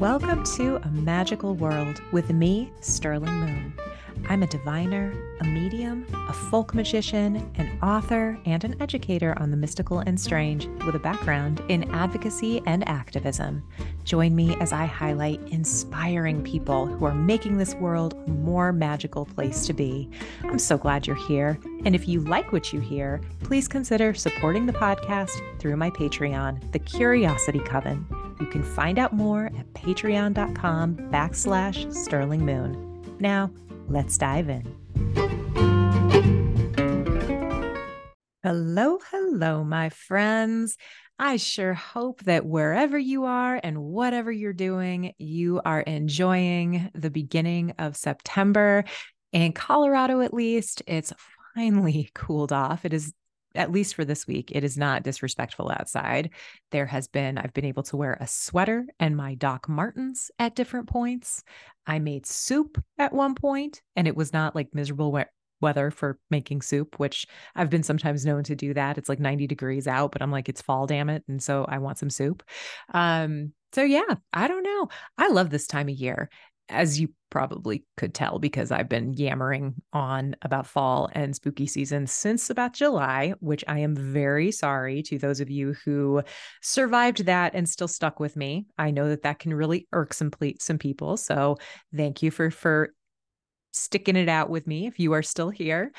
Welcome to a magical world with me, Sterling Moon. I'm a diviner, a medium, a folk magician, an author, and an educator on the mystical and strange with a background in advocacy and activism. Join me as I highlight inspiring people who are making this world a more magical place to be. I'm so glad you're here. And if you like what you hear, please consider supporting the podcast through my Patreon, The Curiosity Coven. You can find out more at patreon.com backslash sterling moon. Now, let's dive in. Hello, hello, my friends. I sure hope that wherever you are and whatever you're doing, you are enjoying the beginning of September. In Colorado, at least, it's finally cooled off. It is at least for this week, it is not disrespectful outside. There has been, I've been able to wear a sweater and my Doc Martens at different points. I made soup at one point, and it was not like miserable we- weather for making soup, which I've been sometimes known to do that. It's like 90 degrees out, but I'm like, it's fall, damn it. And so I want some soup. Um, so yeah, I don't know. I love this time of year as you probably could tell because I've been yammering on about fall and spooky season since about July, which I am very sorry to those of you who survived that and still stuck with me. I know that that can really irk some some people, so thank you for for sticking it out with me if you are still here.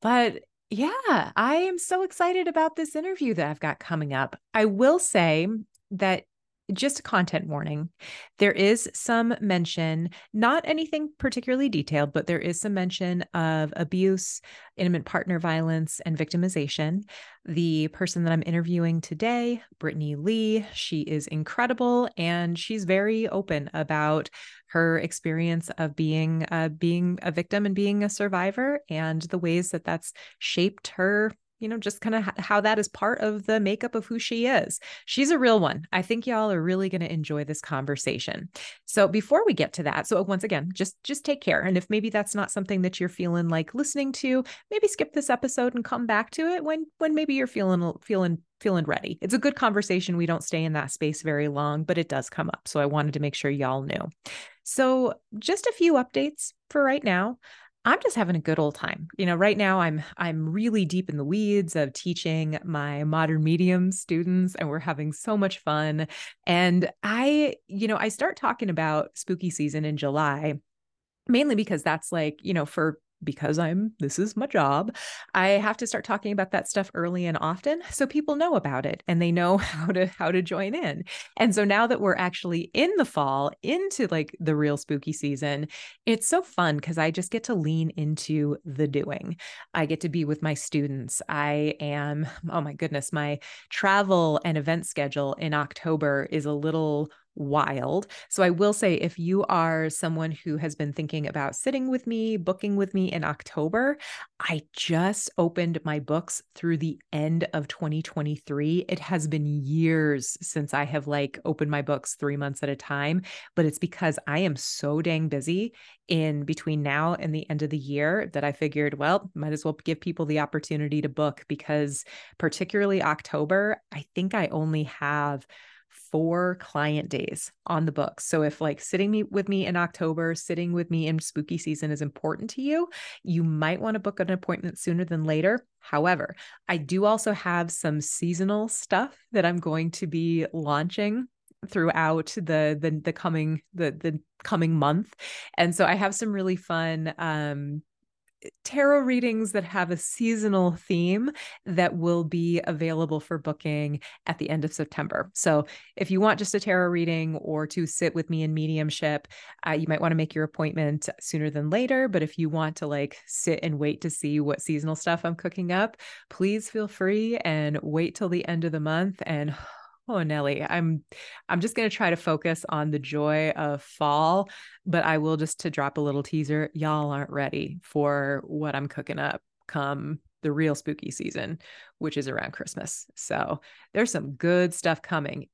But yeah, I am so excited about this interview that I've got coming up. I will say that just a content warning. There is some mention, not anything particularly detailed, but there is some mention of abuse, intimate partner violence, and victimization. The person that I'm interviewing today, Brittany Leigh, she is incredible and she's very open about her experience of being uh, being a victim and being a survivor and the ways that that's shaped her you know, just kind of how that is part of the makeup of who she is. She's a real one. I think y'all are really going to enjoy this conversation. So before we get to that, so once again, just just take care. And if maybe that's not something that you're feeling like listening to, maybe skip this episode and come back to it when when maybe you're feeling feeling feeling ready. It's a good conversation. We don't stay in that space very long, but it does come up. So I wanted to make sure y'all knew. So, just a few updates for right now. I'm just having a good old time. You know, right now I'm I'm really deep in the weeds of teaching my modern medium students and we're having so much fun. And I, you know, I start talking about spooky season in July mainly because that's like, you know, for because I'm this is my job, I have to start talking about that stuff early and often so people know about it and they know how to how to join in. And so now that we're actually in the fall into like the real spooky season, it's so fun cuz I just get to lean into the doing. I get to be with my students. I am oh my goodness, my travel and event schedule in October is a little wild. So I will say if you are someone who has been thinking about sitting with me, booking with me in October, I just opened my books through the end of 2023. It has been years since I have like opened my books 3 months at a time, but it's because I am so dang busy in between now and the end of the year that I figured, well, might as well give people the opportunity to book because particularly October, I think I only have four client days on the books. So if like sitting me with me in October, sitting with me in spooky season is important to you, you might want to book an appointment sooner than later. However, I do also have some seasonal stuff that I'm going to be launching throughout the the the coming the the coming month. And so I have some really fun um tarot readings that have a seasonal theme that will be available for booking at the end of September. So, if you want just a tarot reading or to sit with me in mediumship, uh, you might want to make your appointment sooner than later. But if you want to like sit and wait to see what seasonal stuff I'm cooking up, please feel free and wait till the end of the month and Oh, Nelly, I'm I'm just going to try to focus on the joy of fall, but I will just to drop a little teaser, y'all aren't ready for what I'm cooking up come the real spooky season, which is around Christmas. So, there's some good stuff coming.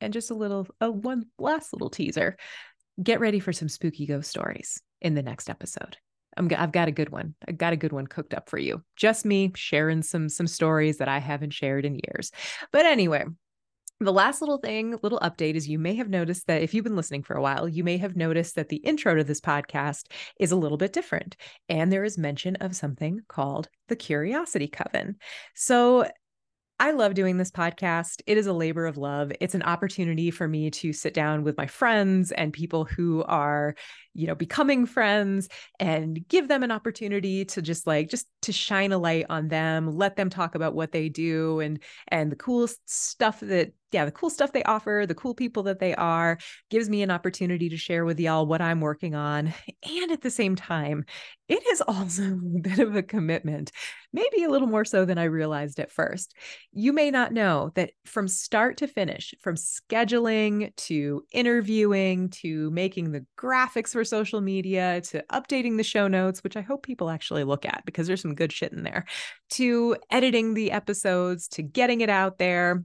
And just a little a one last little teaser. Get ready for some spooky ghost stories in the next episode. I'm, I've got a good one. I got a good one cooked up for you. Just me sharing some some stories that I haven't shared in years. But anyway, the last little thing, little update is you may have noticed that if you've been listening for a while, you may have noticed that the intro to this podcast is a little bit different. And there is mention of something called the Curiosity Coven. So I love doing this podcast. It is a labor of love. It's an opportunity for me to sit down with my friends and people who are, you know, becoming friends and give them an opportunity to just like just to shine a light on them, let them talk about what they do and and the cool stuff that yeah, the cool stuff they offer, the cool people that they are, gives me an opportunity to share with y'all what I'm working on. And at the same time, it is also a bit of a commitment, maybe a little more so than I realized at first. You may not know that from start to finish, from scheduling to interviewing to making the graphics for social media to updating the show notes, which I hope people actually look at because there's some good shit in there, to editing the episodes, to getting it out there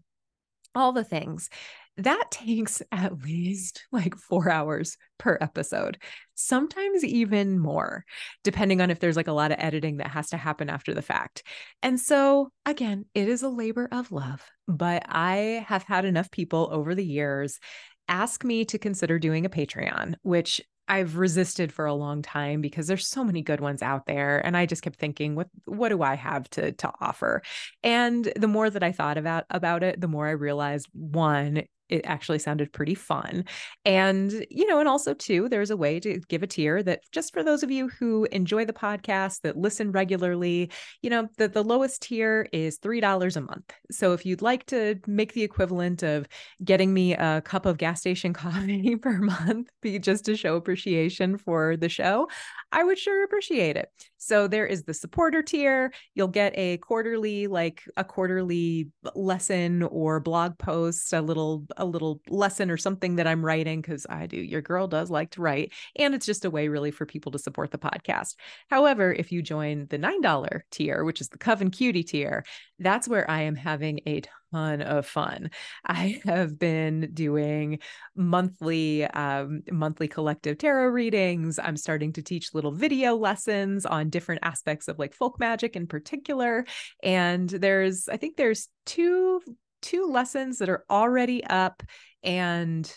all the things. That takes at least like four hours per episode, sometimes even more, depending on if there's like a lot of editing that has to happen after the fact. And so, again, it is a labor of love, but I have had enough people over the years ask me to consider doing a Patreon, which I've resisted for a long time because there's so many good ones out there and I just kept thinking what what do I have to to offer? And the more that I thought about about it the more I realized one it actually sounded pretty fun. And, you know, and also, too, there's a way to give a tier that just for those of you who enjoy the podcast, that listen regularly, you know, the, the lowest tier is $3 a month. So if you'd like to make the equivalent of getting me a cup of gas station coffee per month, be just to show appreciation for the show, I would sure appreciate it. So there is the supporter tier. You'll get a quarterly, like a quarterly lesson or blog post, a little a little lesson or something that I'm writing because I do. Your girl does like to write, and it's just a way really for people to support the podcast. However, if you join the nine dollar tier, which is the Coven Cutie tier, that's where I am having a ton of fun. I have been doing monthly um, monthly collective tarot readings. I'm starting to teach little video lessons on different aspects of like folk magic in particular. And there's I think there's two two lessons that are already up and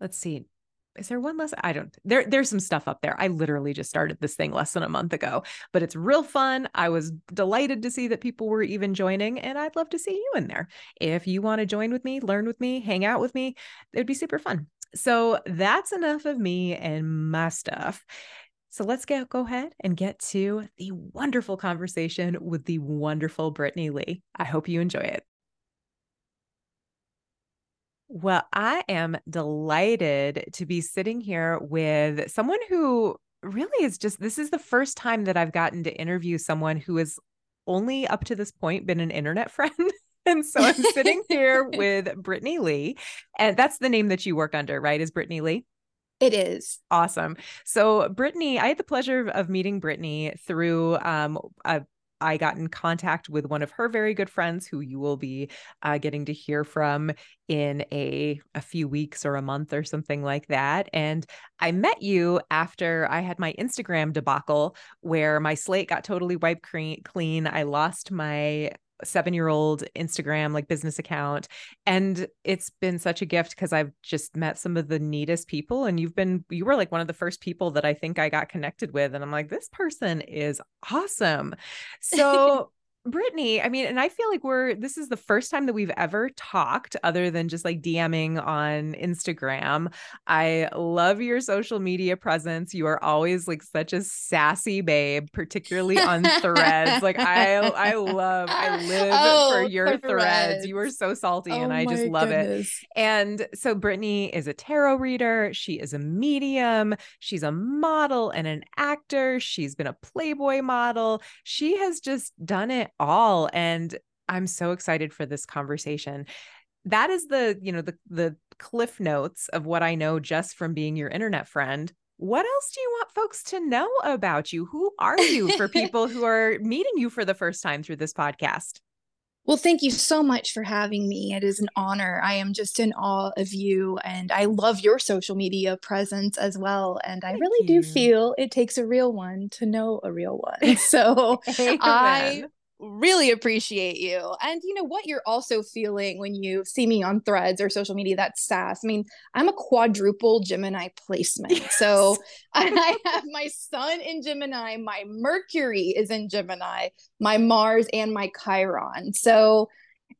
let's see is there one lesson? I don't there there's some stuff up there. I literally just started this thing less than a month ago, but it's real fun. I was delighted to see that people were even joining and I'd love to see you in there. If you want to join with me, learn with me, hang out with me, it'd be super fun. So that's enough of me and my stuff. So let's get go ahead and get to the wonderful conversation with the wonderful Brittany Leigh. I hope you enjoy it. Well, I am delighted to be sitting here with someone who really is just this is the first time that I've gotten to interview someone who has only up to this point been an internet friend. and so I'm sitting here with Brittany Leigh. And that's the name that you work under, right? Is Brittany Leigh? It is. Awesome. So, Brittany, I had the pleasure of meeting Brittany through um, a I got in contact with one of her very good friends who you will be uh, getting to hear from in a a few weeks or a month or something like that and I met you after I had my Instagram debacle where my slate got totally wiped clean I lost my seven year old Instagram like business account. And it's been such a gift because I've just met some of the neatest people. And you've been, you were like one of the first people that I think I got connected with. And I'm like, this person is awesome. So Brittany, I mean, and I feel like we're this is the first time that we've ever talked other than just like DMing on Instagram. I love your social media presence. You are always like such a sassy babe, particularly on threads. Like I I love, I live oh, for your threads. threads. You are so salty oh, and I just love goodness. it. And so Brittany is a tarot reader, she is a medium, she's a model and an actor, she's been a Playboy model. She has just done it all. And I'm so excited for this conversation. That is the, you know, the the cliff notes of what I know just from being your internet friend. What else do you want folks to know about you? Who are you for people who are meeting you for the first time through this podcast? Well, thank you so much for having me. It is an honor. I am just in awe of you and I love your social media presence as well. And I really you. do feel it takes a real one to know a real one. So I really appreciate you. And you know what you're also feeling when you see me on threads or social media, that's sass. I mean, I'm a quadruple Gemini placement. Yes. So I have my sun in Gemini, my Mercury is in Gemini, my Mars and my Chiron. So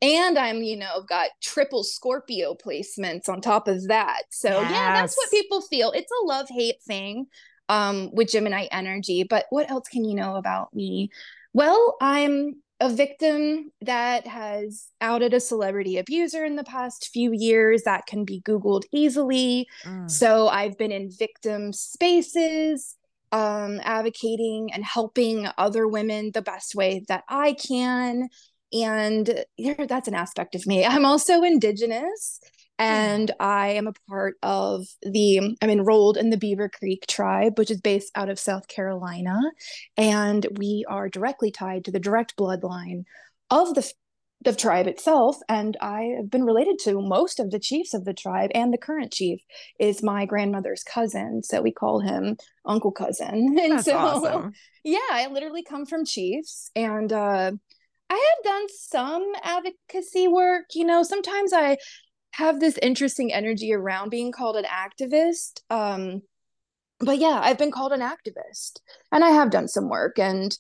and I'm, you know, got triple Scorpio placements on top of that. So yes. yeah, that's what people feel. It's a love hate thing um, with Gemini energy. But what else can you know about me? Well, I'm a victim that has outed a celebrity abuser in the past few years that can be Googled easily. Mm. So I've been in victim spaces, um, advocating and helping other women the best way that I can. And yeah, that's an aspect of me. I'm also Indigenous and I am a part of the, I'm enrolled in the Beaver Creek tribe, which is based out of South Carolina. And we are directly tied to the direct bloodline of the the tribe itself and i have been related to most of the chiefs of the tribe and the current chief is my grandmother's cousin so we call him uncle cousin and That's so awesome. yeah i literally come from chiefs and uh I have done some advocacy work. You know, sometimes I have this interesting energy around being called an activist. Um, but yeah, I've been called an activist and I have done some work. And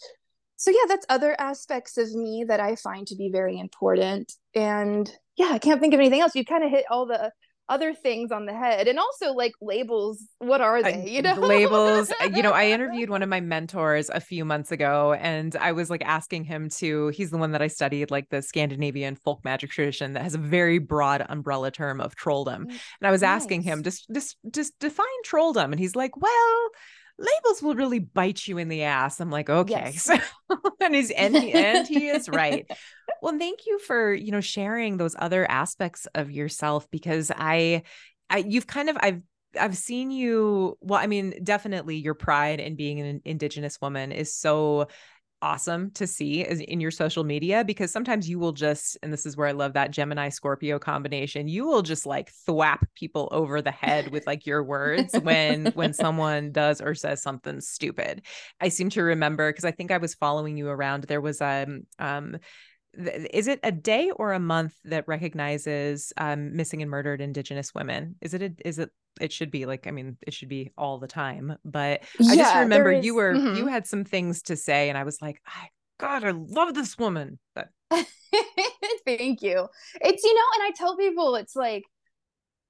so, yeah, that's other aspects of me that I find to be very important. And yeah, I can't think of anything else. You kind of hit all the other things on the head and also like labels what are they you know labels uh, you know i interviewed one of my mentors a few months ago and i was like asking him to he's the one that i studied like the scandinavian folk magic tradition that has a very broad umbrella term of trolldom mm, and i was nice. asking him just just just define trolldom and he's like well labels will really bite you in the ass. I'm like, okay. Yes. So, and he's and he, and he is right. Well, thank you for, you know, sharing those other aspects of yourself because I I you've kind of I've I've seen you well I mean definitely your pride in being an indigenous woman is so awesome to see in your social media because sometimes you will just and this is where I love that Gemini Scorpio combination you will just like thwap people over the head with like your words when when someone does or says something stupid. I seem to remember because I think I was following you around there was um um is it a day or a month that recognizes um, missing and murdered indigenous women is it a, is it it should be like i mean it should be all the time but yeah, i just remember is, you were mm-hmm. you had some things to say and i was like I, god i love this woman but thank you it's you know and i tell people it's like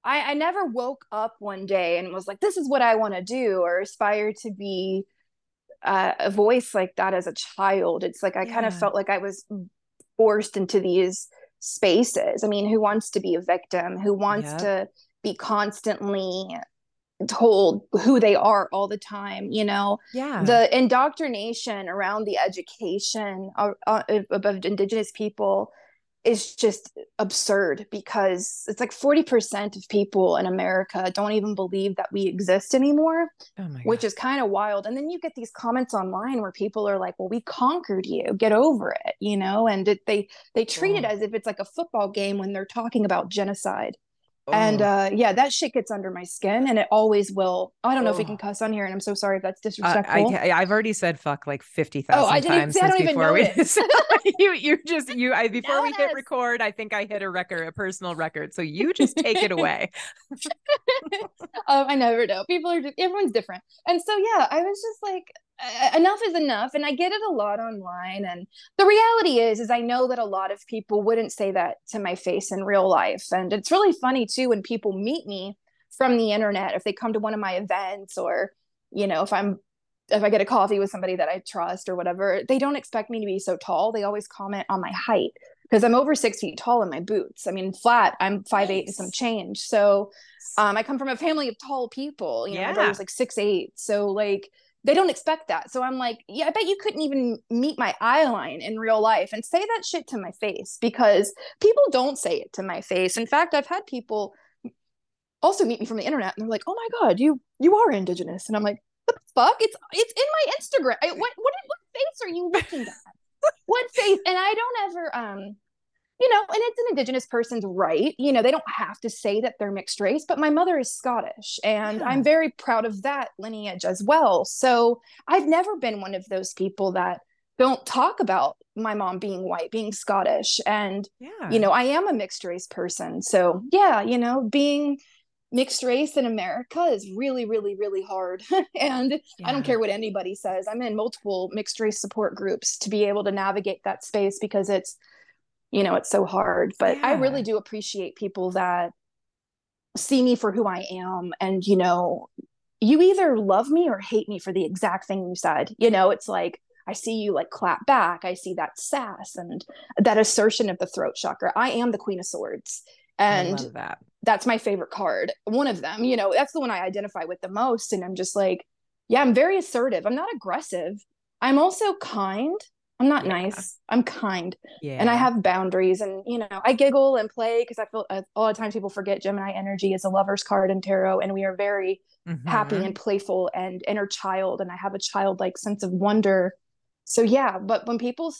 I, I never woke up one day and was like this is what i want to do or aspire to be uh, a voice like that as a child it's like i yeah. kind of felt like i was forced into these spaces. I mean, who wants to be a victim? Who wants yep. to be constantly told who they are all the time you know yeah the indoctrination around the education of, uh, of, of indigenous people is just absurd because it's like 40% of people in America don't even believe that we exist anymore, oh which is kind of wild. And then you get these comments online where people are like, well, we conquered you, get over it, you know, and it, they, they treat oh. it as if it's like a football game when they're talking about genocide. And uh, yeah, that shit gets under my skin, and it always will. I don't know if we can cuss on here, and I'm so sorry if that's disrespectful. Uh, I, have already said fuck like fifty thousand oh, I didn't, times see, since before we. you you just you I before yes. we hit record, I think I hit a record, a personal record. So you just take it away. um, I never know. People are just everyone's different, and so yeah, I was just like, enough is enough and i get it a lot online and the reality is is i know that a lot of people wouldn't say that to my face in real life and it's really funny too when people meet me from the internet if they come to one of my events or you know if i'm if i get a coffee with somebody that i trust or whatever they don't expect me to be so tall they always comment on my height because i'm over six feet tall in my boots i mean flat i'm five nice. eight and some change so um, i come from a family of tall people you know yeah. my brother's like six eight so like they don't expect that. So I'm like, yeah, I bet you couldn't even meet my eye line in real life and say that shit to my face because people don't say it to my face. In fact, I've had people also meet me from the internet and they're like, "Oh my god, you you are indigenous." And I'm like, "What the fuck? It's it's in my Instagram. I, what what what face are you looking at? what face?" And I don't ever um you know, and it's an indigenous person's right. You know, they don't have to say that they're mixed race, but my mother is Scottish and yeah. I'm very proud of that lineage as well. So I've never been one of those people that don't talk about my mom being white, being Scottish. And, yeah. you know, I am a mixed race person. So, yeah, you know, being mixed race in America is really, really, really hard. and yeah. I don't care what anybody says. I'm in multiple mixed race support groups to be able to navigate that space because it's, you know, it's so hard. But yeah. I really do appreciate people that see me for who I am and, you know, you either love me or hate me for the exact thing you said. You know, it's like, I see you like clap back. I see that sass and that assertion of the throat chakra. I am the Queen of Swords. And that. that's my favorite card. One of them, you know, that's the one I identify with the most. And I'm just like, yeah, I'm very assertive. I'm not aggressive. I'm also kind. I'm not yeah. nice. I'm kind. Yeah. And I have boundaries. And, you know, I giggle and play because I feel uh, a lot of times people forget Gemini energy is a lover's card in tarot. And we are very mm-hmm. happy and playful and inner child. And I have a childlike sense of wonder. So, yeah. But when people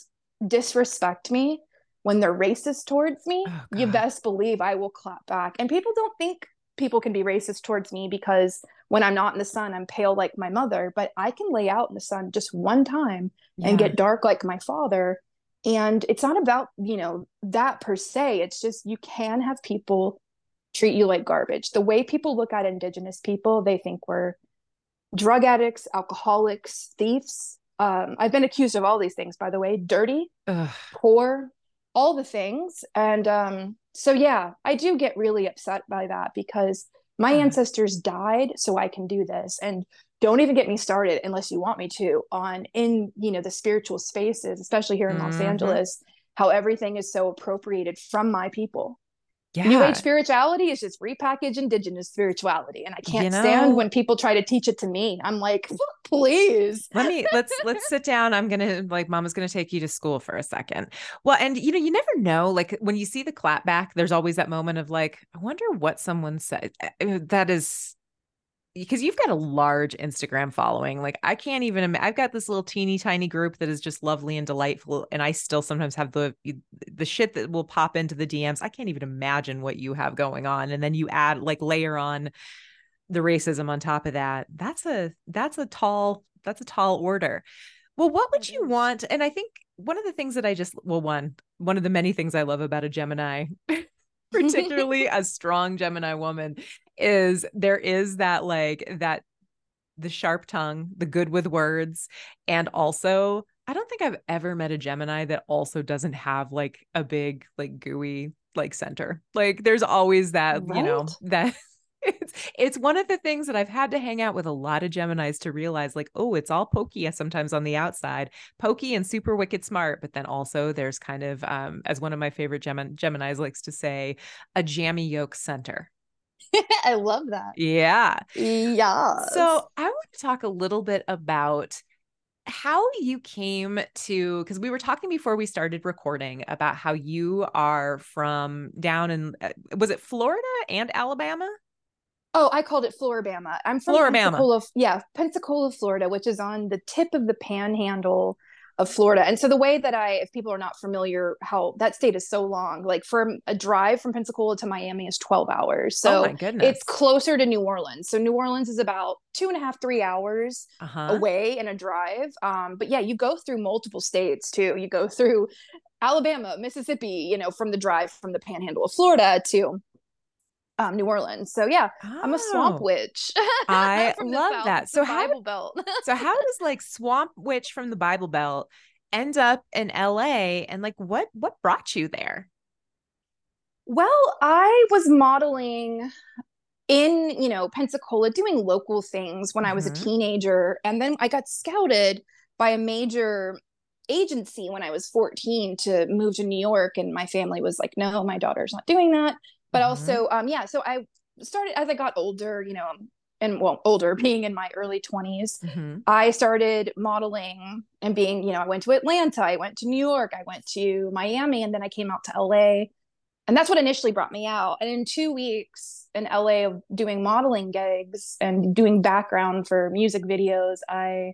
disrespect me, when they're racist towards me, oh, you best believe I will clap back. And people don't think people can be racist towards me because when I'm not in the sun, I'm pale like my mother, but I can lay out in the sun just one time yeah. and get dark like my father. And it's not about, you know, that per se. It's just you can have people treat you like garbage. The way people look at indigenous people, they think we're drug addicts, alcoholics, thieves. Um, I've been accused of all these things, by the way dirty, Ugh. poor, all the things. And um, so, yeah, I do get really upset by that because my mm. ancestors died so I can do this. And don't even get me started unless you want me to on in you know the spiritual spaces especially here in mm-hmm. los angeles how everything is so appropriated from my people yeah. New Age spirituality is just repackaged indigenous spirituality. And I can't you know, stand when people try to teach it to me. I'm like, please. Let me let's let's sit down. I'm gonna like mama's gonna take you to school for a second. Well, and you know, you never know. Like when you see the clap back, there's always that moment of like, I wonder what someone said. Eh, eh, that is because you've got a large Instagram following. Like I can't even I've got this little teeny tiny group that is just lovely and delightful and I still sometimes have the the shit that will pop into the DMs. I can't even imagine what you have going on and then you add like layer on the racism on top of that. That's a that's a tall that's a tall order. Well, what would you want? And I think one of the things that I just well one one of the many things I love about a Gemini particularly a strong Gemini woman, is there is that like that the sharp tongue, the good with words, and also I don't think I've ever met a Gemini that also doesn't have like a big like gooey like center. Like there's always that, right? you know, that it's it's one of the things that I've had to hang out with a lot of Geminis to realize like, oh, it's all pokey sometimes on the outside, pokey and super wicked smart, but then also there's kind of um as one of my favorite Gem- Geminis likes to say, a jammy yolk center. I love that. Yeah. Yeah. So I want to talk a little bit about how you came to because we were talking before we started recording about how you are from down in uh, was it Florida and Alabama? Oh, I called it Floribama. I'm from Floribama. Pensacola, yeah, Pensacola, Florida, which is on the tip of the panhandle of Florida. And so the way that I, if people are not familiar, how that state is so long, like from a drive from Pensacola to Miami is 12 hours. So oh it's closer to New Orleans. So New Orleans is about two and a half, three hours uh-huh. away in a drive. Um, but yeah, you go through multiple states too. You go through Alabama, Mississippi, you know, from the drive from the panhandle of Florida to um, New Orleans. So yeah, oh, I'm a swamp oh. witch. I love South, that. So how Bible Belt. so how does like swamp witch from the Bible Belt end up in LA and like what what brought you there? Well, I was modeling in, you know, Pensacola doing local things when mm-hmm. I was a mm-hmm. teenager and then I got scouted by a major agency when I was 14 to move to New York and my family was like, "No, my daughter's not doing that." But mm-hmm. also um yeah so i started as i got older you know and well older being in my early 20s mm-hmm. i started modeling and being you know i went to atlanta i went to new york i went to miami and then i came out to la and that's what initially brought me out and in two weeks in la of doing modeling gigs and doing background for music videos i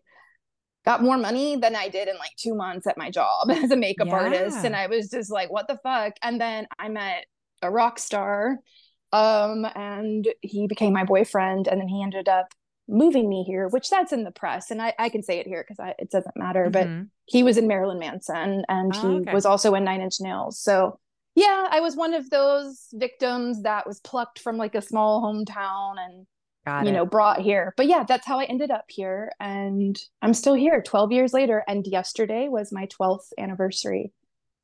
got more money than i did in like two months at my job as a makeup yeah. artist and i was just like what the fuck and then i met a rock star um, and he became my boyfriend and then he ended up moving me here, which that's in the press, and I, I can say it here because it doesn't matter. Mm-hmm. But he was in Marilyn Manson, and oh, he okay. was also in Nine Inch Nails. So yeah, I was one of those victims that was plucked from like a small hometown and Got you it. know brought here. But yeah, that's how I ended up here, and I'm still here 12 years later. And yesterday was my 12th anniversary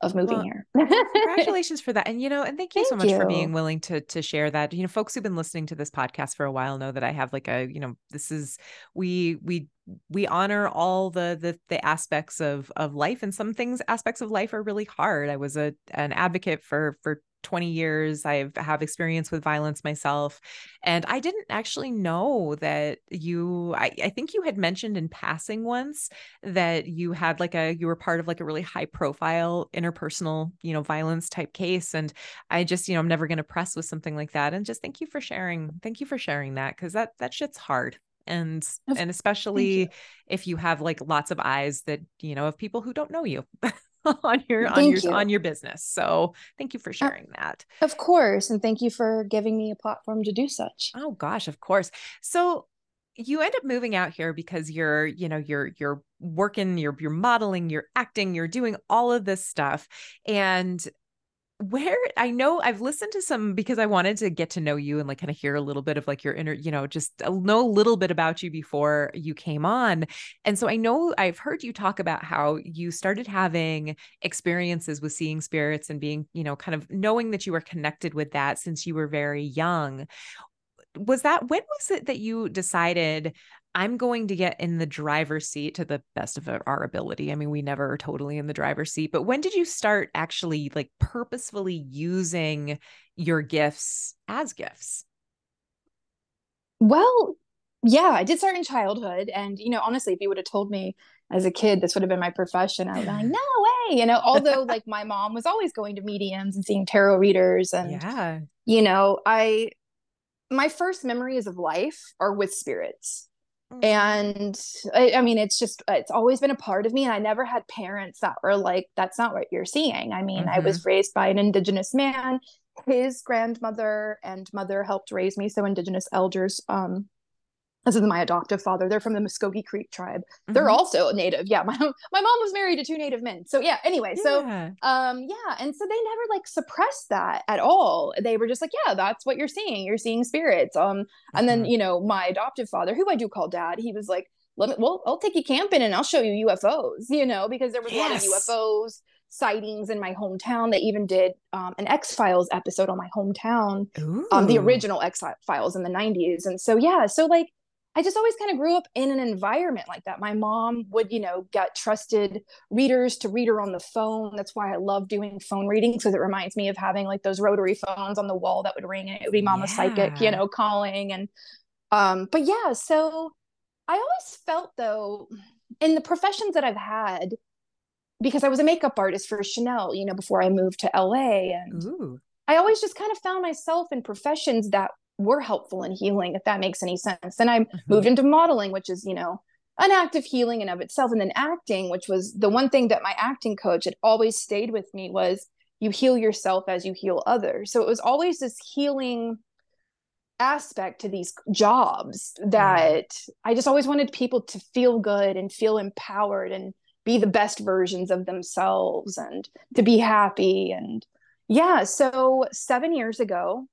of moving well, here. congratulations for that. And you know, and thank you thank so much you. for being willing to to share that. You know, folks who've been listening to this podcast for a while know that I have like a, you know, this is we we we honor all the the the aspects of of life and some things aspects of life are really hard. I was a an advocate for for 20 years. I have experience with violence myself. And I didn't actually know that you, I, I, think you had mentioned in passing once that you had like a, you were part of like a really high profile interpersonal, you know, violence type case. And I just, you know, I'm never going to press with something like that. And just thank you for sharing. Thank you for sharing that. Cause that, that shit's hard and and especially you. if you have like lots of eyes that you know of people who don't know you on your thank on your you. on your business. So thank you for uh, sharing uh, that. Of course, and thank you for giving me a platform to do such. Oh gosh, of course. So you end up moving out here because you're, you know, you're you're working, you're you're modeling, you're acting, you're doing all of this stuff and where I know I've listened to some because I wanted to get to know you and like kind of hear a little bit of like your inner, you know, just uh, know a little bit about you before you came on. And so I know I've heard you talk about how you started having experiences with seeing spirits and being, you know, kind of knowing that you were connected with that since you were very young. Was that when was it that you decided I'm going to get in the driver's seat to the best of our ability. I mean, we never are totally in the driver's seat, but when did you start actually like purposefully using your gifts as gifts? Well, yeah, I did start in childhood. And, you know, honestly, if you would have told me as a kid this would have been my profession, I would be like, no way. You know, although like my mom was always going to mediums and seeing tarot readers. And, yeah. you know, I, my first memories of life are with spirits. And I, I, mean it's just it's always been a part of me and i never had parents that were like that's not what you're seeing i mean mm-hmm. i was mm-hmm. raised by an indigenous man his grandmother and mother helped raise me so indigenous elders um this is my adoptive father. They're from the Muskogee Creek tribe. Mm-hmm. They're also native. Yeah, my my mom was married to two native men. So yeah. Anyway, yeah. so um yeah, and so they never like suppressed that at all. They were just like, yeah, that's what you're seeing. You're seeing spirits. Um, mm-hmm. and then mm-hmm. you know my adoptive father, who I do call dad, he was like, let me. Well, I'll take you camping and I'll show you UFOs. You know, because there was yes. a lot of UFOs sightings in my hometown. They even did um, an X Files episode on my hometown, um, the original X Files in the 90s. And so, yeah, so like I just always kind of grew up in an environment like that. My mom would, you know, get trusted readers to read her on the phone. That's why I love doing phone readings because it reminds me of having like those rotary phones on the wall that would ring and it would be mama yeah. psychic, you know, calling. And um, but yeah, so I always felt though in the professions that I've had, because I was a makeup artist for Chanel, you know, before I moved to LA. And Ooh. I always just kind of found myself in professions that were helpful in healing, if that makes any sense. Then I mm-hmm. moved into modeling, which is, you know, an act of healing in of itself. And then acting, which was the one thing that my acting coach had always stayed with me was you heal yourself as you heal others. So it was always this healing aspect to these jobs that I just always wanted people to feel good and feel empowered and be the best versions of themselves and to be happy and yeah so 7 years ago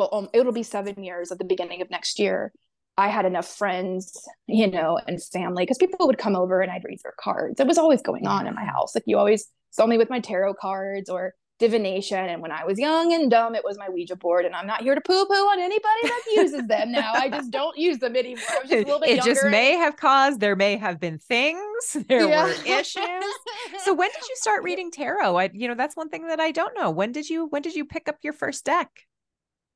well um, it'll be seven years at the beginning of next year. I had enough friends you know and family because people would come over and i'd read their cards. It was always going on in my house. Like you always saw me with my tarot cards or divination and when i was young and dumb it was my ouija board and i'm not here to poo-poo on anybody that uses them now. I just don't use them anymore. Just a little bit it just may have caused there may have been things there yeah. were issues. So when did you start reading tarot? I you know that's one thing that i don't know. When did you when did you pick up your first deck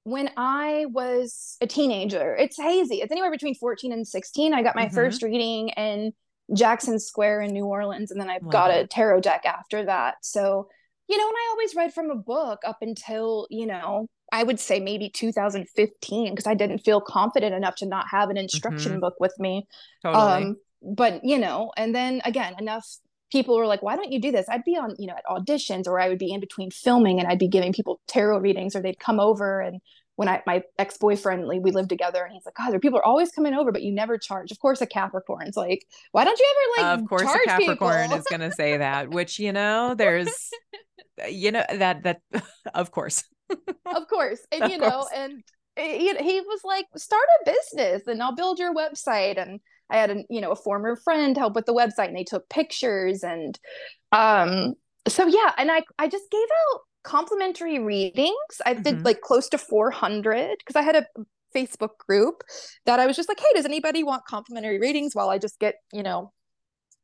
when I was a teenager, it's hazy. It's anywhere between 14 and 16. I got my mm-hmm. first reading in Jackson Square in New Orleans, and then I wow. got a tarot deck after that. So, you know, and I always read from a book up until, you know, I would say maybe 2015, because I didn't feel confident enough to not have an instruction mm-hmm. book with me. Totally. Um, but, you know, and then again, enough people were like, why don't you do this? I'd be on, you know, at auditions or I would be in between filming and I'd be giving people tarot readings or they'd come over and when I my ex boyfriend we lived together and he's like, God, there people are always coming over, but you never charge. Of course, a Capricorn's like, why don't you ever like? Of course, a Capricorn is going to say that. Which you know, there's, uh, you know that that of course, of course, and of you course. Eh, know, and he, he was like, start a business, and I'll build your website. And I had a you know a former friend help with the website, and they took pictures, and um, so yeah, and I I just gave out complimentary readings. I did mm-hmm. like close to 400 because I had a Facebook group that I was just like, hey, does anybody want complimentary readings while I just get, you know,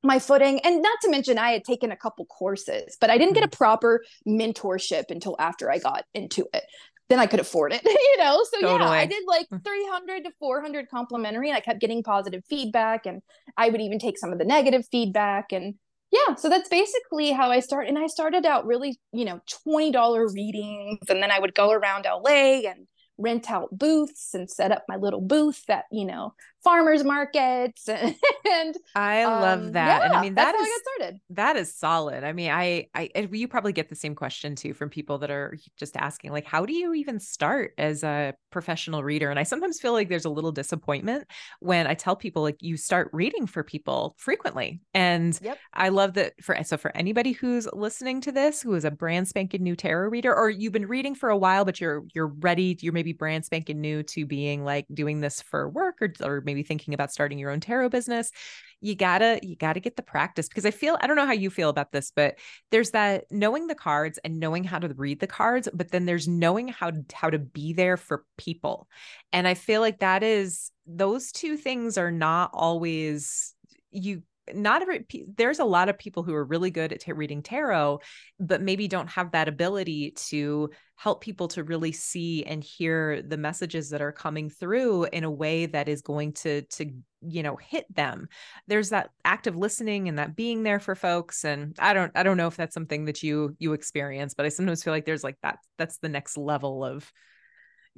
my footing? And not to mention, I had taken a couple courses, but I didn't mm-hmm. get a proper mentorship until after I got into it. Then I could afford it, you know? So totally. yeah, I did like mm. 300 to 400 complimentary and I kept getting positive feedback. And I would even take some of the negative feedback. And yeah so that's basically how i started and i started out really you know $20 readings and then i would go around la and rent out booths and set up my little booth that, you know farmers markets and I love um, that. Yeah, and I mean that is that is solid. I mean, I I you probably get the same question too from people that are just asking like how do you even start as a professional reader? And I sometimes feel like there's a little disappointment when I tell people like you start reading for people frequently. And yep. I love that for so for anybody who's listening to this who is a brand spanking new tarot reader or you've been reading for a while but you're you're ready, you're maybe brand spanking new to being like doing this for work or or maybe thinking about starting your own tarot business you gotta you gotta get the practice because i feel i don't know how you feel about this but there's that knowing the cards and knowing how to read the cards but then there's knowing how to, how to be there for people. And i feel like that is those two things are not always you not every there's a lot of people who are really good at t- reading tarot but maybe don't have that ability to help people to really see and hear the messages that are coming through in a way that is going to to you know hit them there's that active listening and that being there for folks and i don't i don't know if that's something that you you experience but i sometimes feel like there's like that that's the next level of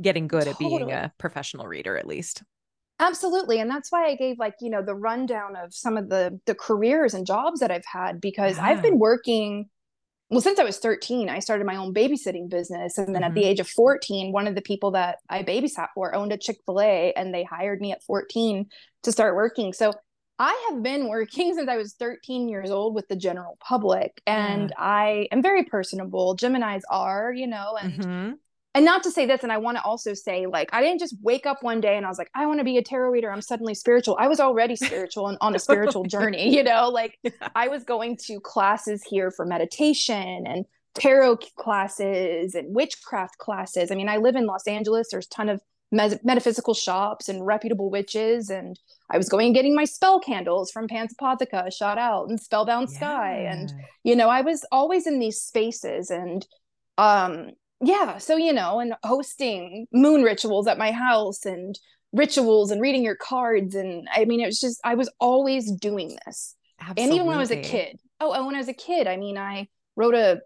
getting good totally. at being a professional reader at least absolutely and that's why i gave like you know the rundown of some of the the careers and jobs that i've had because yeah. i've been working well since i was 13 i started my own babysitting business and then mm-hmm. at the mm-hmm. age of 14 one of the people that i babysat for owned a chick-fil-a and they hired me at 14 to start working so i have been working since i was 13 years old with the general public and i am very personable geminis are you know and mm-hmm and not to say this and i want to also say like i didn't just wake up one day and i was like i want to be a tarot reader i'm suddenly spiritual i was already spiritual and on a spiritual journey you know like yeah. i was going to classes here for meditation and tarot classes and witchcraft classes i mean i live in los angeles there's a ton of metaphysical shops and reputable witches and i was going and getting my spell candles from Panapotheca shot out and spellbound yeah. sky and you know i was always in these spaces and um yeah so you know and hosting moon rituals at my house and rituals and reading your cards and i mean it was just i was always doing this. Absolutely. and even when i was a kid. Oh and when i was a kid i mean i wrote a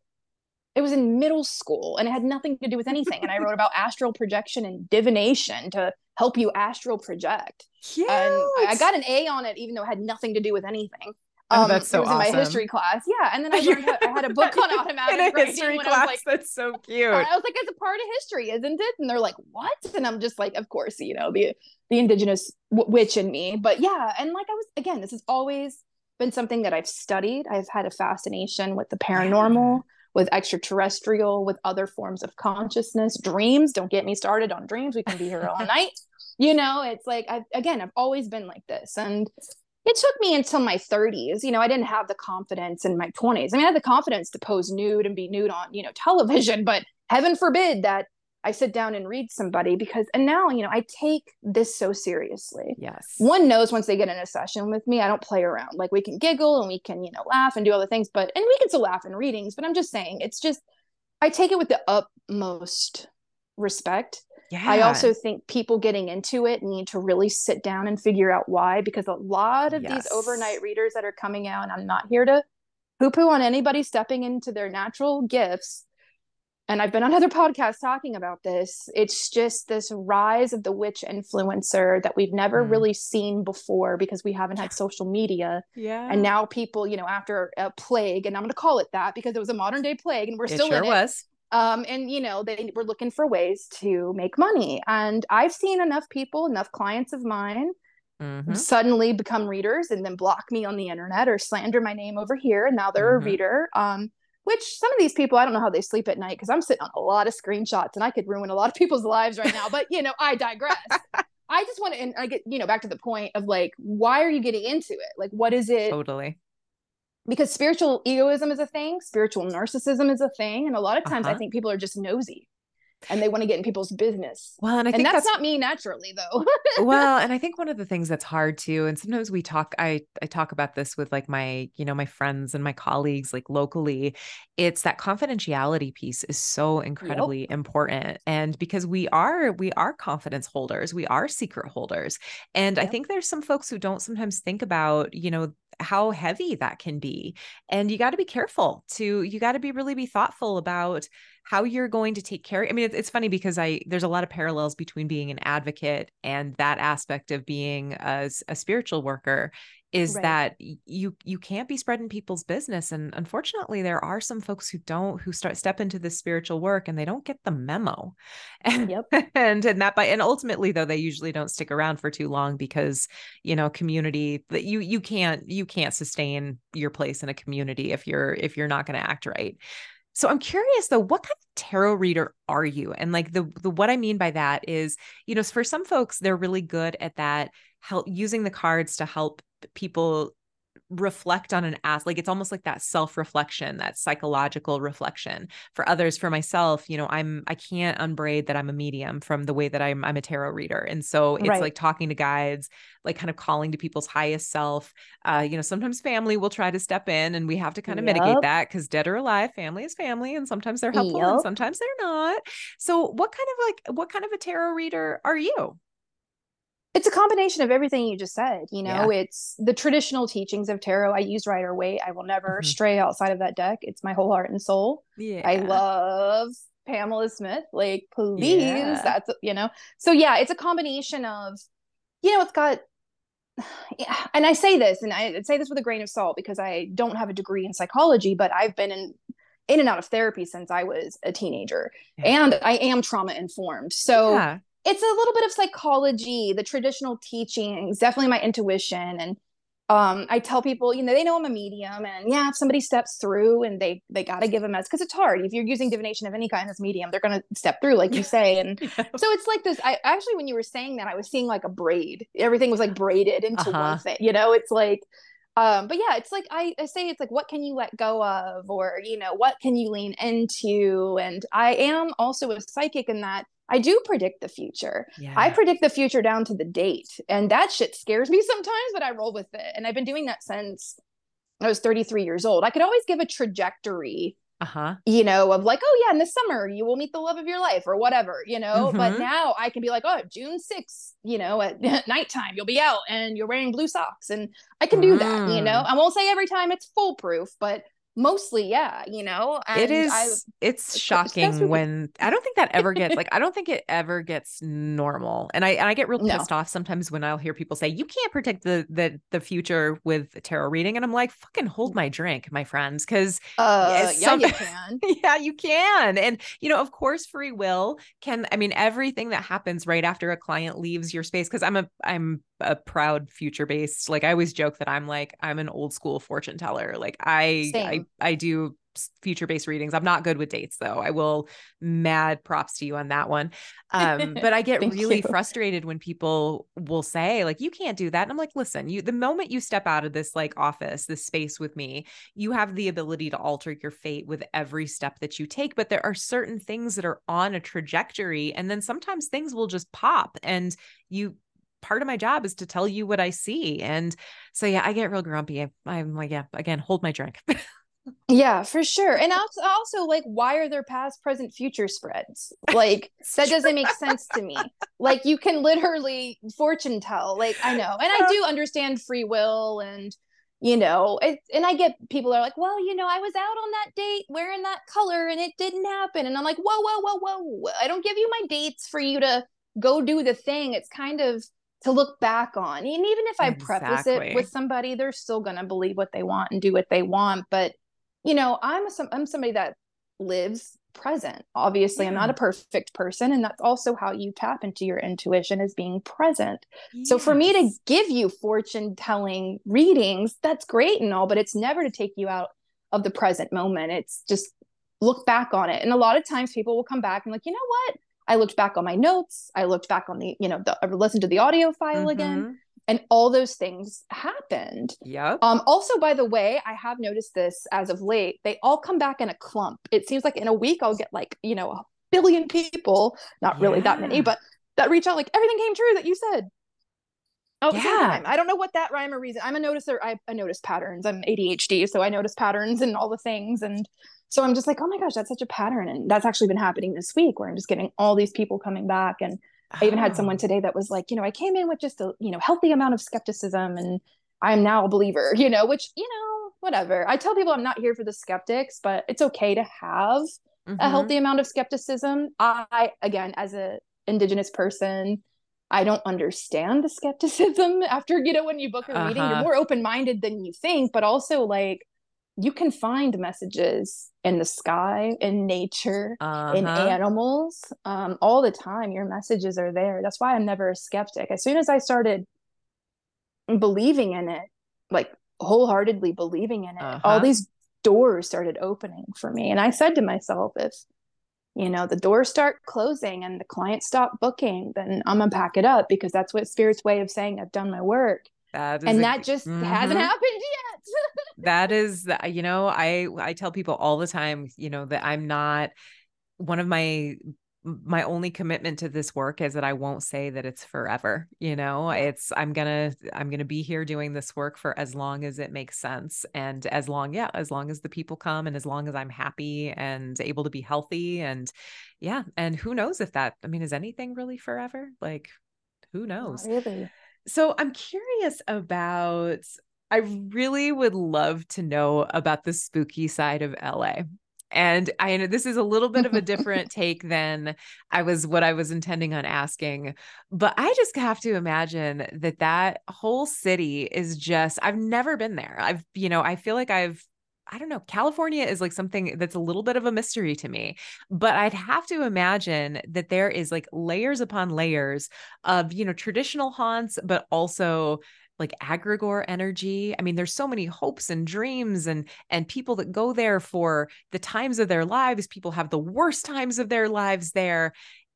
it was in middle school and it had nothing to do with anything. And i wrote about astral projection and divination to help you astral project. Cute. and i got an a on it even though it had nothing to do with anything Oh, um, that's so awesome. in my history class. Yeah. And then I learned I had a book on automatic in a history class. Like, that's so cute. I was like, it's a part of history, isn't it? And they're like, what? And I'm just like, of course, you know, the the indigenous w- witch in me. But yeah, and like I was again, this has always been something that I've studied. I've had a fascination with the paranormal, with extraterrestrial, with other forms of consciousness, dreams. Don't get me started on dreams. We can be here all night. You know, it's like I've again, I've always been like this. And it took me until my 30s you know i didn't have the confidence in my 20s i mean i had the confidence to pose nude and be nude on you know television but heaven forbid that i sit down and read somebody because and now you know i take this so seriously. Yes. One knows once they get in a session with me i don't play around. Like we can giggle and we can you know laugh and do other things but and we can still laugh in readings but i'm just saying it's just i take it with the utmost respect yeah. I also think people getting into it need to really sit down and figure out why, because a lot of yes. these overnight readers that are coming out, I'm not here to poo poo on anybody stepping into their natural gifts. And I've been on other podcasts talking about this. It's just this rise of the witch influencer that we've never mm. really seen before because we haven't had social media. Yeah. And now people, you know, after a plague, and I'm going to call it that because it was a modern day plague and we're it still sure in was. Um, and you know, they were looking for ways to make money. And I've seen enough people, enough clients of mine mm-hmm. suddenly become readers and then block me on the internet or slander my name over here. And now they're mm-hmm. a reader. Um, which some of these people, I don't know how they sleep at night because I'm sitting on a lot of screenshots and I could ruin a lot of people's lives right now. But you know, I digress. I just want to, and I get, you know, back to the point of like, why are you getting into it? Like, what is it? Totally. Because spiritual egoism is a thing, spiritual narcissism is a thing. And a lot of times uh-huh. I think people are just nosy and they want to get in people's business. Well, and I think and that's, that's, not me naturally though. well, and I think one of the things that's hard too, and sometimes we talk, I I talk about this with like my, you know, my friends and my colleagues like locally. It's that confidentiality piece is so incredibly yep. important. And because we are, we are confidence holders, we are secret holders. And yep. I think there's some folks who don't sometimes think about, you know, how heavy that can be. And you got to be careful to, you got to be really be thoughtful about how you're going to take care. I mean, it's, it's funny because I there's a lot of parallels between being an advocate and that aspect of being a, a spiritual worker is right. that you you can't be spreading people's business and unfortunately there are some folks who don't who start step into this spiritual work and they don't get the memo and yep. and and that by and ultimately though they usually don't stick around for too long because you know community that you you can't you can't sustain your place in a community if you're if you're not going to act right so I'm curious though, what kind of tarot reader are you? And like the the what I mean by that is, you know, for some folks they're really good at that help using the cards to help people reflect on an ask like it's almost like that self-reflection that psychological reflection for others for myself you know i'm i can't unbraid that i'm a medium from the way that i'm i'm a tarot reader and so it's right. like talking to guides like kind of calling to people's highest self uh you know sometimes family will try to step in and we have to kind of yep. mitigate that because dead or alive family is family and sometimes they're helpful yep. and sometimes they're not so what kind of like what kind of a tarot reader are you it's a combination of everything you just said you know yeah. it's the traditional teachings of tarot. I use rider waite. I will never mm-hmm. stray outside of that deck. It's my whole heart and soul. Yeah. i love pamela smith. Like please yeah. that's you know. So yeah it's a combination of you know it's got yeah, and i say this and i say this with a grain of salt because i don't have a degree in psychology but i've been in in and out of therapy since i was a teenager. And i am trauma informed so yeah it's a little bit of psychology, the traditional teachings, definitely my intuition. And um, I tell people, you know, they know I'm a medium, and yeah, if somebody steps through and they they got to give a message because it's hard. If you're using divination of any kind as medium, they're gonna step through, like you say. And so it's like this. I actually, when you were saying that, I was seeing like a braid. Everything was like braided into uh-huh. one thing. You know, it's like um but yeah it's like I, I say it's like what can you let go of or you know what can you lean into and i am also a psychic in that I do predict the future. Yeah. I predict the future down to the date. And that shit scares me sometimes, but I roll with it. And I've been doing that since I was 33 years old. I could always give a trajectory, uh-huh. you know, of like, oh yeah, in the summer you will meet the love of your life or whatever, you know. Mm-hmm. But now I can be like, oh, June 6th, you know, at nighttime, you'll be out and you're wearing blue socks. And I can do mm. that, you know. Mm. I won't say every time it's foolproof, but mostly yeah you know and it is I, it's shocking when i don't think that ever gets like i don't think it ever gets normal and i and i get real pissed no. off sometimes when i'll hear people say you can't predict the the the future with tarot reading and i'm like fucking hold my drink my friends because uh, yeah you can yeah you can and you know of course free will can i mean everything that happens right after a client leaves your space because i'm a i'm a proud future based like i always joke that i'm like i'm an old school fortune teller like i Same. i i do future based readings i'm not good with dates though i will mad props to you on that one um but i get really you. frustrated when people will say like you can't do that and i'm like listen you the moment you step out of this like office this space with me you have the ability to alter your fate with every step that you take but there are certain things that are on a trajectory and then sometimes things will just pop and you part of my job is to tell you what I see. And so, yeah, I get real grumpy. I'm like, yeah, again, hold my drink. yeah, for sure. And also, also, like, why are there past, present, future spreads? Like, that doesn't make sense to me. Like, you can literally fortune tell. Like, I know. And I do understand free will and, you know, it, and I get people are like, well, you know, I was out on that date wearing that color and it didn't happen. And I'm like, whoa, whoa, whoa, whoa. I don't give you my dates for you to go do the thing. It's kind of, to look back on. And even if I exactly. preface it with somebody, they're still going to believe what they want and do what they want. But, you know, I'm, a, I'm somebody that lives present. Obviously, yeah. I'm not a perfect person. And that's also how you tap into your intuition is being present. Yes. So for me to give you fortune telling readings, that's great and all, but it's never to take you out of the present moment. It's just look back on it. And a lot of times people will come back and like, you know what? I looked back on my notes. I looked back on the, you know, the, I listened to the audio file mm-hmm. again and all those things happened. Yeah. Um, also, by the way, I have noticed this as of late. They all come back in a clump. It seems like in a week I'll get like, you know, a billion people, not really that many, but that reach out like everything came true that you said. Oh, yeah. I don't know what that rhyme or reason. I'm a noticer. I, I notice patterns. I'm ADHD, so I notice patterns and all the things. And so I'm just like, oh my gosh, that's such a pattern. And that's actually been happening this week where I'm just getting all these people coming back and I even had someone oh. today that was like, you know, I came in with just a, you know, healthy amount of skepticism and I'm now a believer, you know, which, you know, whatever. I tell people I'm not here for the skeptics, but it's okay to have mm-hmm. a healthy amount of skepticism. I, again, as a indigenous person, I don't understand the skepticism after, you know, when you book a uh-huh. reading, you're uh-huh. more open-minded than you think, but also like you can find messages in the sky, in nature, uh-huh. in animals, um, all the time. Your messages are there. That's why I'm never a skeptic. As soon as I started believing in it, like wholeheartedly believing in it, uh-huh. all these doors started opening for me. And I said to myself, if you know the doors start closing and the clients stop booking, then I'm gonna pack it up because that's what spirit's way of saying I've done my work. That and a, that just mm-hmm. hasn't happened yet. That is, you know, I I tell people all the time, you know, that I'm not one of my my only commitment to this work is that I won't say that it's forever. You know, it's I'm gonna I'm gonna be here doing this work for as long as it makes sense, and as long yeah, as long as the people come, and as long as I'm happy and able to be healthy, and yeah, and who knows if that I mean is anything really forever? Like, who knows? Not really. So I'm curious about, I really would love to know about the spooky side of LA. And I know this is a little bit of a different take than I was what I was intending on asking, but I just have to imagine that that whole city is just I've never been there. I've you know, I feel like I've I don't know. California is like something that's a little bit of a mystery to me, but I'd have to imagine that there is like layers upon layers of, you know, traditional haunts, but also like egregore energy. I mean, there's so many hopes and dreams and and people that go there for the times of their lives. People have the worst times of their lives there.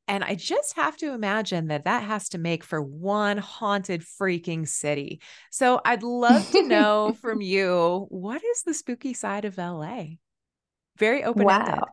And I just have to imagine that that has to make for one haunted freaking city. So I'd love to know from you what is the spooky side of LA? Very open. Wow.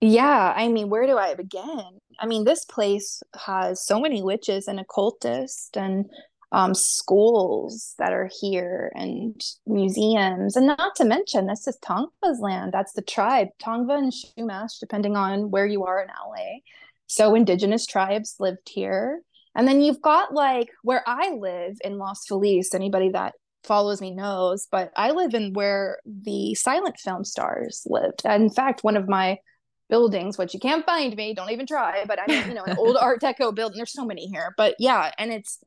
Yeah. I mean, where do I begin? I mean, this place has so many witches and occultists and um, schools that are here and museums. And not to mention, this is Tongva's land. That's the tribe, Tongva and Chumash, depending on where you are in LA. So indigenous tribes lived here. And then you've got like where I live in Los Feliz, anybody that follows me knows, but I live in where the silent film stars lived. And in fact, one of my buildings, which you can't find me, don't even try, but I'm, you know, an old Art Deco building. There's so many here, but yeah, and it's,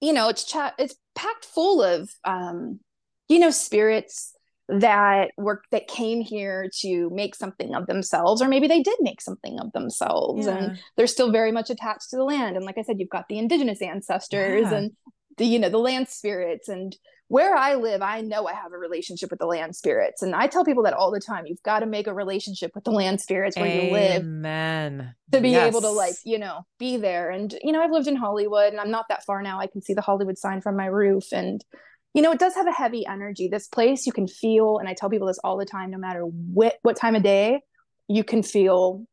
you know, it's chat, it's packed full of, um, you know, spirits that work that came here to make something of themselves or maybe they did make something of themselves yeah. and they're still very much attached to the land and like i said you've got the indigenous ancestors yeah. and the you know the land spirits and where i live i know i have a relationship with the land spirits and i tell people that all the time you've got to make a relationship with the land spirits where Amen. you live Amen. to be yes. able to like you know be there and you know i've lived in hollywood and i'm not that far now i can see the hollywood sign from my roof and you know, it does have a heavy energy. This place you can feel, and I tell people this all the time, no matter what what time of day, you can feel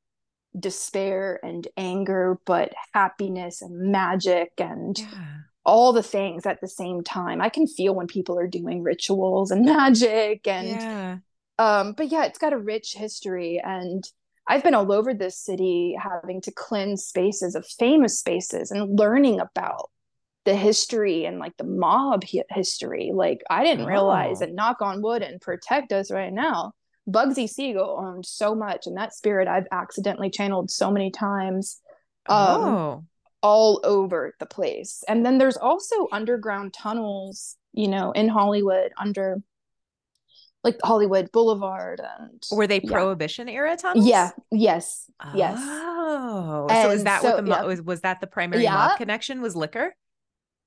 despair and anger, but happiness and magic and yeah. All the things at the same time. I can feel when people are doing rituals and magic and yeah. um, but yeah, it's got a rich history and I've been all over this city having to cleanse spaces of famous spaces and learning about the history and like the mob history. Like I didn't oh. realize that knock on wood and protect us right now. Bugsy Siegel owned so much, and that spirit I've accidentally channeled so many times. Um, oh. All over the place. And then there's also underground tunnels, you know, in Hollywood under like Hollywood Boulevard and were they yeah. prohibition era tunnels? Yeah. Yes. Yes. Oh, so is that so- what the yeah. was, was that the primary Yeah. mob connection was liquor?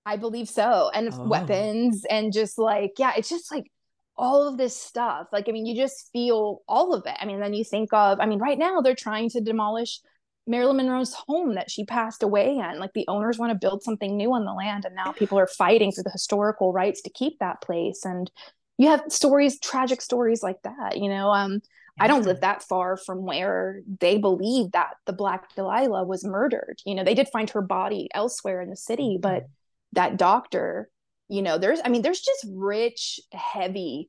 I believe so. And Oh. weapons and just like, yeah, it's just like all of this stuff. Like, I mean, you just feel all of it. I mean, then you think of, I mean, right now they're trying to demolish Marilyn Monroe's home that she passed away in. Like, the owners want to build something new on the land, and now people are fighting for the historical rights to keep that place. And you have stories, tragic stories like that, you know. Um, I don't live that far from where they believe that the Black Dahlia was murdered. You know, they did find her body elsewhere in the city, but that doctor, you know, there's, I mean, there's just rich, heavy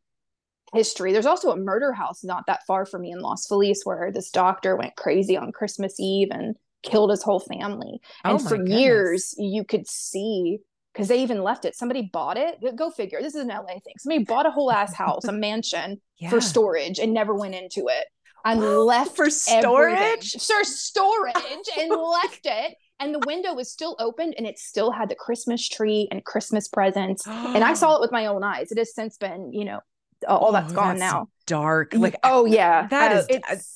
history. There's also a murder house not that far from me in Los Feliz where this doctor went crazy on Christmas Eve and killed his whole family. Oh And for goodness. years, you could see because they even left it. Somebody bought it. Go figure. This is an LA thing. Somebody bought a whole ass house, a mansion Yeah. for storage and never went into it and left For everything storage? for storage and left it. And the window was still opened and it still had the Christmas tree and Christmas presents. And I saw it with my own eyes. It has since been, you know, all Oh, that's gone that's now. dark. Like oh yeah, that Uh, is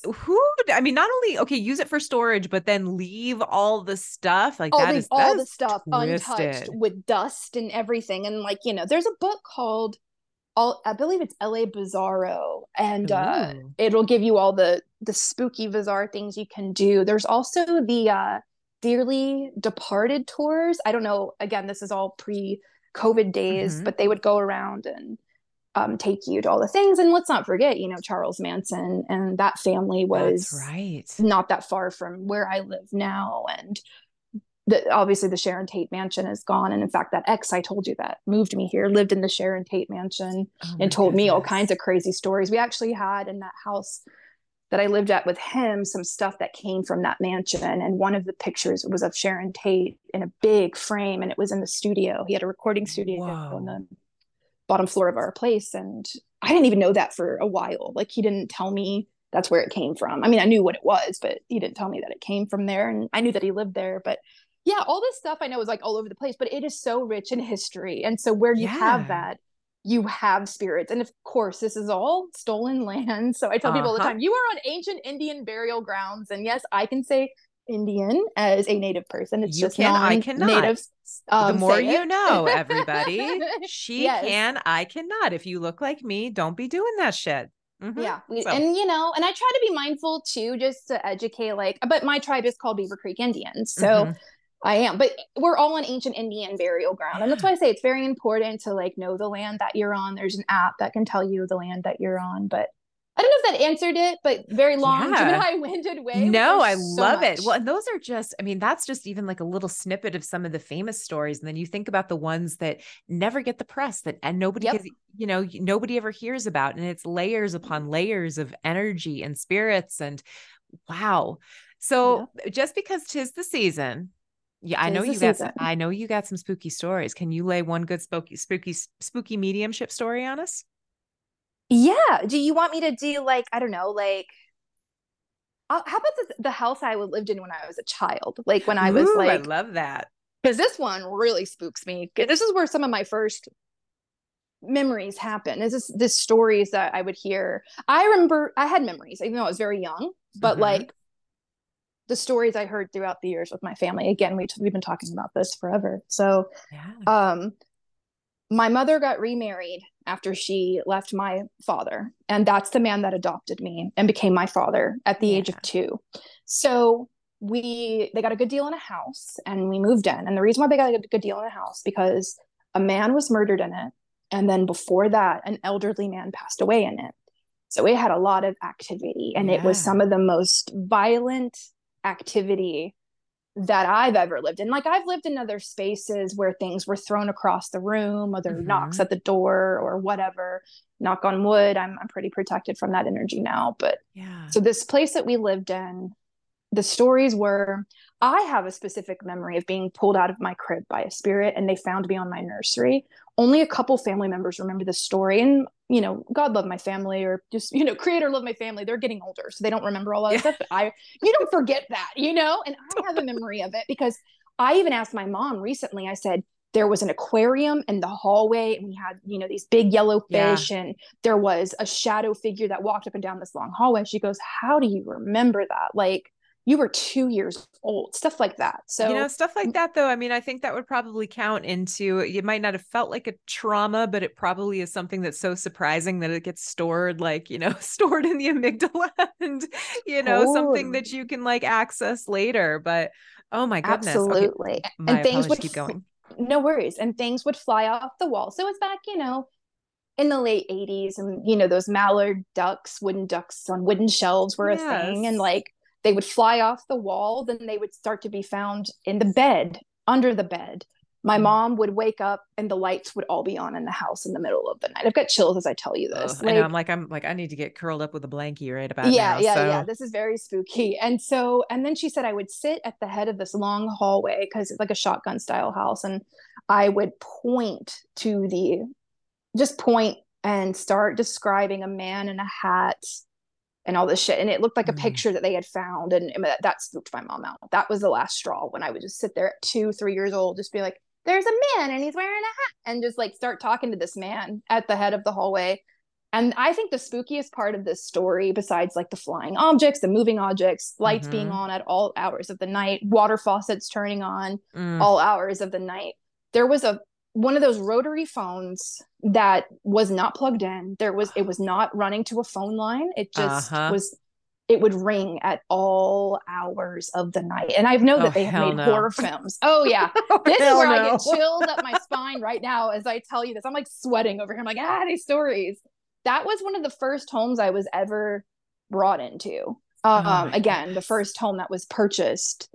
uh, who I mean, not only okay, use it for storage, but then leave all the stuff like all that the is all the stuff untouched with dust and everything. And like you know, there's a book called all I believe it's L.A. Bizarro, and uh, it'll give you all the the spooky bizarre things you can do. There's also the uh, Dearly Departed tours. I don't know. Again, this is all pre COVID days, Mhm. but they would go around and um, take you to all the things. And let's not forget, you know, Charles Manson and that family was That's right. not that far from where I live now. And the, obviously, the Sharon Tate mansion is gone. And in fact, that ex I told you that moved me here lived in the Sharon Tate mansion Oh and told me all kinds of crazy stories. We actually had in that house that I lived at with him some stuff that came from that mansion. And one of the pictures was of Sharon Tate in a big frame, and it was in the studio. He had a recording studio Whoa. on the bottom floor of our place. And I didn't even know that for a while. Like, he didn't tell me that's where it came from. I mean, I knew what it was, but he didn't tell me that it came from there. And I knew that he lived there. But yeah, all this stuff I know is like all over the place, but it is so rich in history. And so where you Yeah. have that, you have spirits. And of course, this is all stolen land. So I tell people all the Uh-huh. time, you are on ancient Indian burial grounds. And yes, I can say Indian as a native person. It's You just can, I cannot. Native. the um, more you it. know, everybody. She Yes. can, I cannot. If you look like me, don't be doing that shit. Mhm. Yeah. So- And you know, and I try to be mindful too, just to educate like, but my tribe is called Beaver Creek Indians. So Mhm. I am, but we're all on ancient Indian burial ground. And that's why I say it's very important to like know the land that you're on. There's an app that can tell you the land that you're on. But I don't know if that answered it, but very long, Yeah. winded way. No, I so love it. Well, and those are just, I mean, that's just even like a little snippet of some of the famous stories. And then you think about the ones that never get the press that, and nobody, Yep. has, you know, nobody ever hears about. And it's layers upon layers of energy and spirits. And wow. So uh, just because tis the season, yeah, I know you got. Some, I know you got some spooky stories. Can you lay one good spooky, spooky, spooky mediumship story on us? Yeah. Do you want me to do like, I don't know, like, uh, how about the, the house I lived in when I was a child? Like when I was Ooh, I love that. because this one really spooks me. This is where some of my first memories happen. This is this stories that I would hear. I remember I had memories, even though I was very young, but Mhm. like the stories I heard throughout the years with my family. Again, we we've been talking about this forever. So Yeah. um my mother got remarried after she left my father. And that's the man that adopted me and became my father at the age of 2 so we they got a good deal in a house and we moved in. And the reason why they got a good deal in a house because a man was murdered in it. And then before that an elderly man passed away in it. So it had a lot of activity and it was some of the most violent activity that I've ever lived in. Like I've lived in other spaces where things were thrown across the room, other were knocks at the door or whatever. Knock on wood. I'm I'm pretty protected from that energy now. But Yeah. so this place that we lived in, the stories were I have a specific memory of being pulled out of my crib by a spirit and they found me on my nursery. Only a couple family members remember this story. And, you know, God love my family or just, you know, creator love my family. They're getting older. So they don't remember all that Yeah. stuff. But I you don't forget that, you know? And I have a memory of it because I even asked my mom recently, I said, there was an aquarium in the hallway and we had you know these big yellow fish yeah. and there was a shadow figure that walked up and down this long hallway she goes how do you remember that like you were two years old stuff like that so you know stuff like that though i mean i think that would probably count into it might not have felt like a trauma but it probably is something that's so surprising that it gets stored like you know stored in the amygdala and you know totally. something that you can like access later but oh my goodness absolutely okay. my and things would keep going no worries and things would fly off the wall so it's back you know in the late 80s and you know those mallard ducks wooden ducks on wooden shelves were yes. a thing and like they would fly off the wall then they would start to be found in the bed under the bed my mm. mom would wake up and the lights would all be on in the house in the middle of the night. I've got chills as I tell you this. like, I know, I'm like, I'm like, I need to get curled up with a blankie right about yeah, now. Yeah, so. yeah, This is very spooky. And so, and then she said I would sit at the head of this long hallway because it's like a shotgun style house, and I would point to the, just point and start describing a man in a hat and all this shit. And it looked like a mm. picture that they had found. And, and that, that spooked my mom out. That was the last straw when I would just sit there at two, three years old, just be like, there's a man and he's wearing a hat and just like start talking to this man at the head of the hallway. And I think the spookiest part of this story, besides like the flying objects, the moving objects, lights mm-hmm. being on at all hours of the night, water faucets turning on mm. all hours of the night, there was a one of those rotary phones that was not plugged in. There was it was not running to a phone line. It just uh-huh. was it would ring at all hours of the night. And I know that oh, they have made no. horror films. Oh yeah. oh, this is where no. I get chills up my spine right now as I tell you this. I'm like sweating over here. I'm like, ah, these stories. That was one of the first homes I was ever brought into. Oh um, oh again, goodness. the first home that was purchased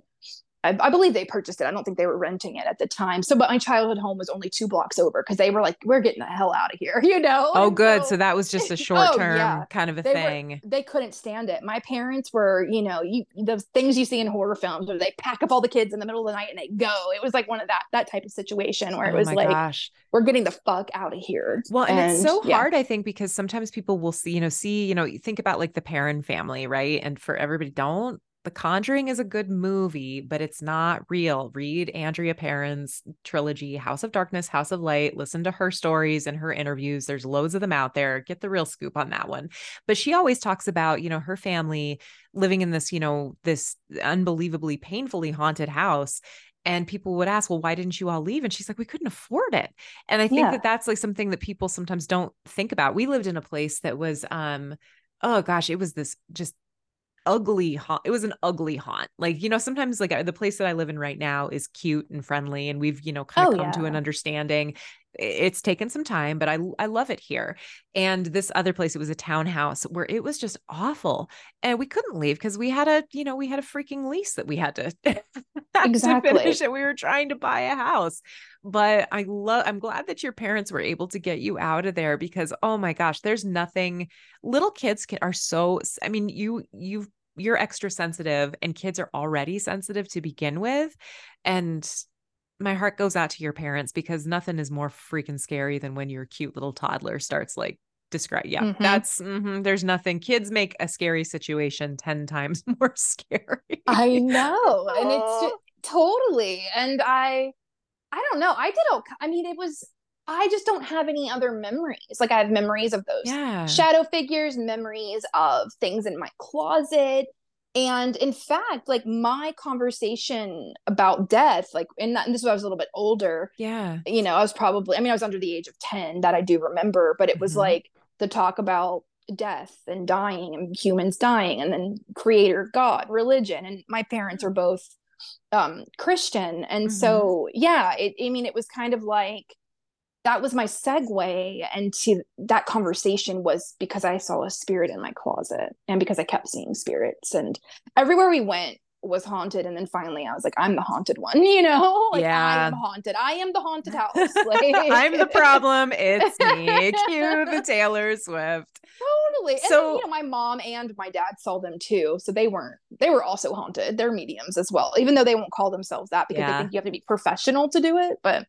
I, I, believe they purchased it. I don't think they were renting it at the time. So, but my childhood home was only two blocks over because they were like, "We're getting the hell out of here," you know. Oh, and good. So, so, that was just a short term oh, yeah. kind of a they thing. Were, they couldn't stand it. My parents were, you know, you the things you see in horror films where they pack up all the kids in the middle of the night and they go. It was like one of that that type of situation where oh it was like, gosh. "We're getting the fuck out of here." Well, and, and it's so yeah. hard, I think, because sometimes people will see, you know, see, you know, think about like the Perron family, right? And for everybody, don't the Conjuring is a good movie, but it's not real. Read Andrea Perron's trilogy, House of Darkness, House of Light. Listen to her stories and her interviews. There's loads of them out there. Get the real scoop on that one. But she always talks about, you know, her family living in this, you know, this unbelievably painfully haunted house and people would ask well why didn't you all leave and she's like we couldn't afford it and i think yeah. that that's like something that people sometimes don't think about we lived in a place that was um oh gosh it was this just ugly haunt. It was an ugly haunt. Like, you know, sometimes like the place that I live in right now is cute and friendly and we've, you know, kind of oh, come yeah. to an understanding. It's taken some time, but I I love it here. And this other place, it was a townhouse where it was just awful. And we couldn't leave because we had a, you know, we had a freaking lease that we had to, exactly. to finish it. We were trying to buy a house. But I love I'm glad that your parents were able to get you out of there because oh my gosh, there's nothing little kids can are so I mean, you you've you're extra sensitive and kids are already sensitive to begin with. And my heart goes out to your parents because nothing is more freaking scary than when your cute little toddler starts like describe yeah mm-hmm. that's mm-hmm, there's nothing kids make a scary situation 10 times more scary i know and it's just, totally and i i don't know i did okay i mean it was I just don't have any other memories. Like I have memories of those yeah. shadow figures, memories of things in my closet. And in fact, like my conversation about death, like, and, that, and this was I was a little bit older. Yeah. You know, I was probably, I mean, I was under the age of 10 that I do remember, but it was mm-hmm. like the talk about death and dying and humans dying and then creator, God, religion. And my parents are both um Christian. And mm-hmm. so, yeah, it, I mean, it was kind of like, that was my segue into that conversation was because I saw a spirit in my closet and because I kept seeing spirits. And everywhere we went was haunted. And then finally I was like I'm the haunted one you know like yeah. I am haunted. I am the haunted house. Like I'm the problem. It's me. Cue the Taylor Swift. Totally. And so then, you know my mom and my dad saw them too. So they weren't they were also haunted. They're mediums as well even though they won't call themselves that because yeah. they think you have to be professional to do it. But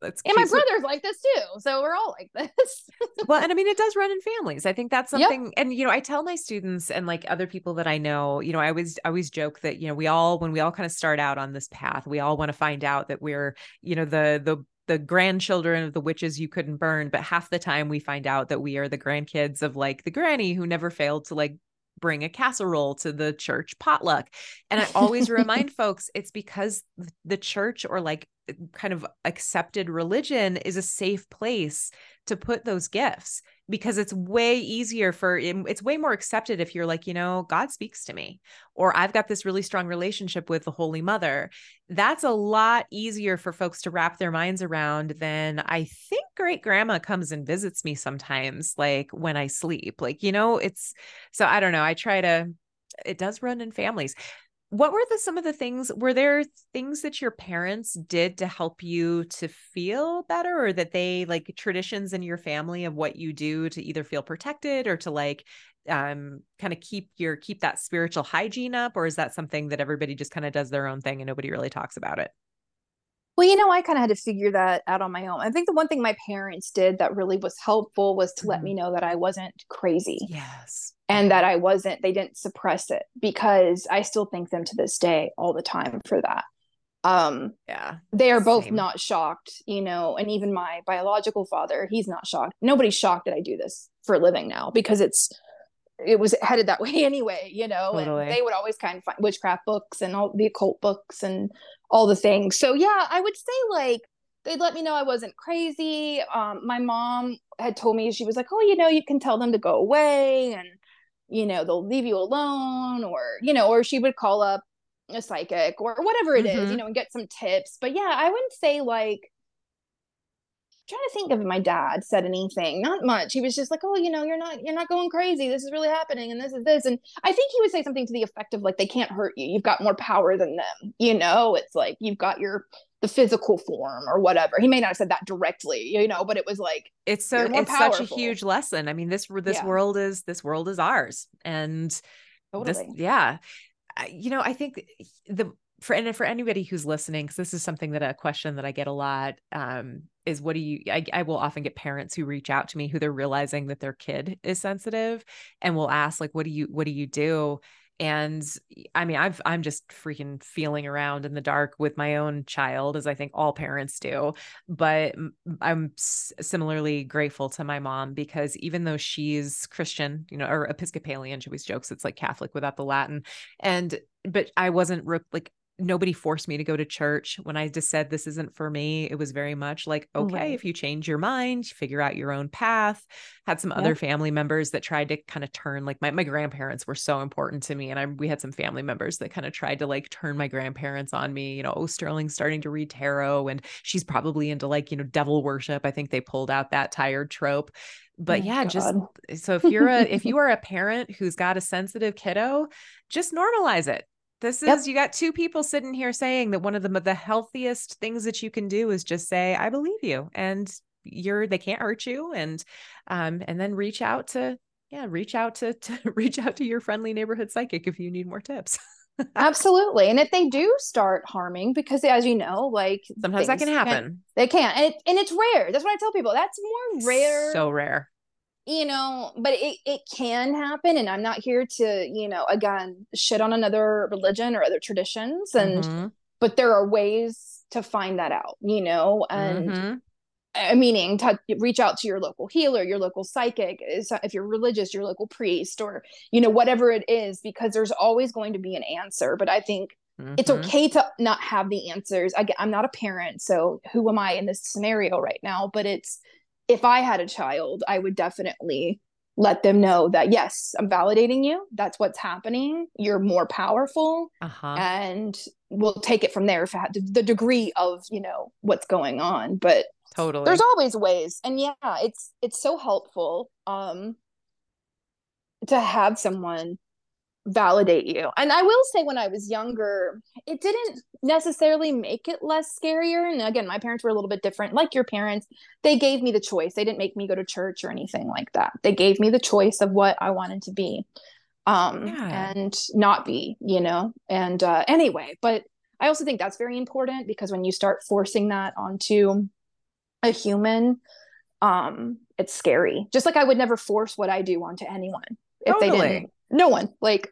that's and my brother's like this too. So we're all like this. well, and I mean, it does run in families. I think that's something. Yep. And you know, I tell my students and like other people that I know, you know, I always I always joke that you know we all when we all kind of start out on this path, we all want to find out that we're you know the the the grandchildren of the witches you couldn't burn, but half the time we find out that we are the grandkids of like the granny who never failed to like bring a casserole to the church potluck. And I always remind folks it's because the church or like kind of accepted religion is a safe place to put those gifts because it's way easier for it's way more accepted if you're like you know god speaks to me or i've got this really strong relationship with the holy mother. That's a lot easier for folks to wrap their minds around than i think great grandma comes and visits me sometimes like when i sleep. Like you know it's so i don't know i try to it does run in families what were the some of the things were there things that your parents did to help you to feel better or that they like traditions in your family of what you do to either feel protected or to like um kind of keep your keep that spiritual hygiene up or is that something that everybody just kind of does their own thing and nobody really talks about it well, you know, I kind of had to figure that out on my own. I think the one thing my parents did that really was helpful was to mm-hmm. let me know that I wasn't crazy. Yes. And that I wasn't, they didn't suppress it because I still thank them to this day all the time for that. Um, yeah. They are both not shocked, you know, and even my biological father, he's not shocked. Nobody's shocked that I do this for a living now because it's, it was headed that way anyway, you know, totally. and they would always kind of find witchcraft books and all the occult books and all the things. So yeah, I would say like they'd let me know I wasn't crazy. Um, my mom had told me she was like, "Oh, you know, you can tell them to go away, and you know they'll leave you alone," or you know, or she would call up a psychic or whatever it mm-hmm. is, you know, and get some tips. But yeah, I wouldn't say like trying to think of my dad said anything. Not much. He was just like oh you know you're not you're not going crazy. This is really happening and this is this. And i think he would say something to the effect of like they can't hurt you. You've got more power than them. You know it's like you've got your the physical form or whatever he may not have said that directly you know but it was like it's so it's powerful. such a huge lesson i mean this this yeah. world is this world is ours and totally. this yeah you know i think the for and for anybody who's listening because this is something that a question that i get a lot um, is what do you I, I will often get parents who reach out to me who they're realizing that their kid is sensitive and will ask like what do you what do you do and i mean i've i'm just freaking feeling around in the dark with my own child as i think all parents do but i'm similarly grateful to my mom because even though she's christian you know or episcopalian she always jokes it's like catholic without the latin and but i wasn't re- like nobody forced me to go to church when i just said this isn't for me it was very much like okay right. if you change your mind figure out your own path had some yep. other family members that tried to kind of turn like my, my grandparents were so important to me and i we had some family members that kind of tried to like turn my grandparents on me you know oh sterling's starting to read tarot and she's probably into like you know devil worship i think they pulled out that tired trope but oh, yeah God. just so if you're a if you are a parent who's got a sensitive kiddo just normalize it this is yep. you got two people sitting here saying that one of the the healthiest things that you can do is just say I believe you and you're they can't hurt you and um and then reach out to yeah reach out to, to reach out to your friendly neighborhood psychic if you need more tips. Absolutely. And if they do start harming, because as you know, like sometimes that can happen. Can, they can. And, it, and it's rare. That's what I tell people. That's more rare. So rare you know but it, it can happen and i'm not here to you know again shit on another religion or other traditions and mm-hmm. but there are ways to find that out you know and mm-hmm. Meaning to reach out to your local healer your local psychic if you're religious your local priest or you know whatever it is because there's always going to be an answer but i think mm-hmm. it's okay to not have the answers I, i'm not a parent so who am i in this scenario right now but it's if I had a child, I would definitely let them know that yes, I'm validating you. That's what's happening. You're more powerful, uh-huh. and we'll take it from there. If had the degree of you know what's going on, but totally, there's always ways, and yeah, it's it's so helpful um to have someone validate you. And I will say, when I was younger, it didn't necessarily make it less scarier. And again, my parents were a little bit different. Like your parents, they gave me the choice. They didn't make me go to church or anything like that. They gave me the choice of what I wanted to be um yeah. and not be, you know. And uh anyway, but I also think that's very important because when you start forcing that onto a human, um, it's scary. Just like I would never force what I do onto anyone if totally. they didn't no one like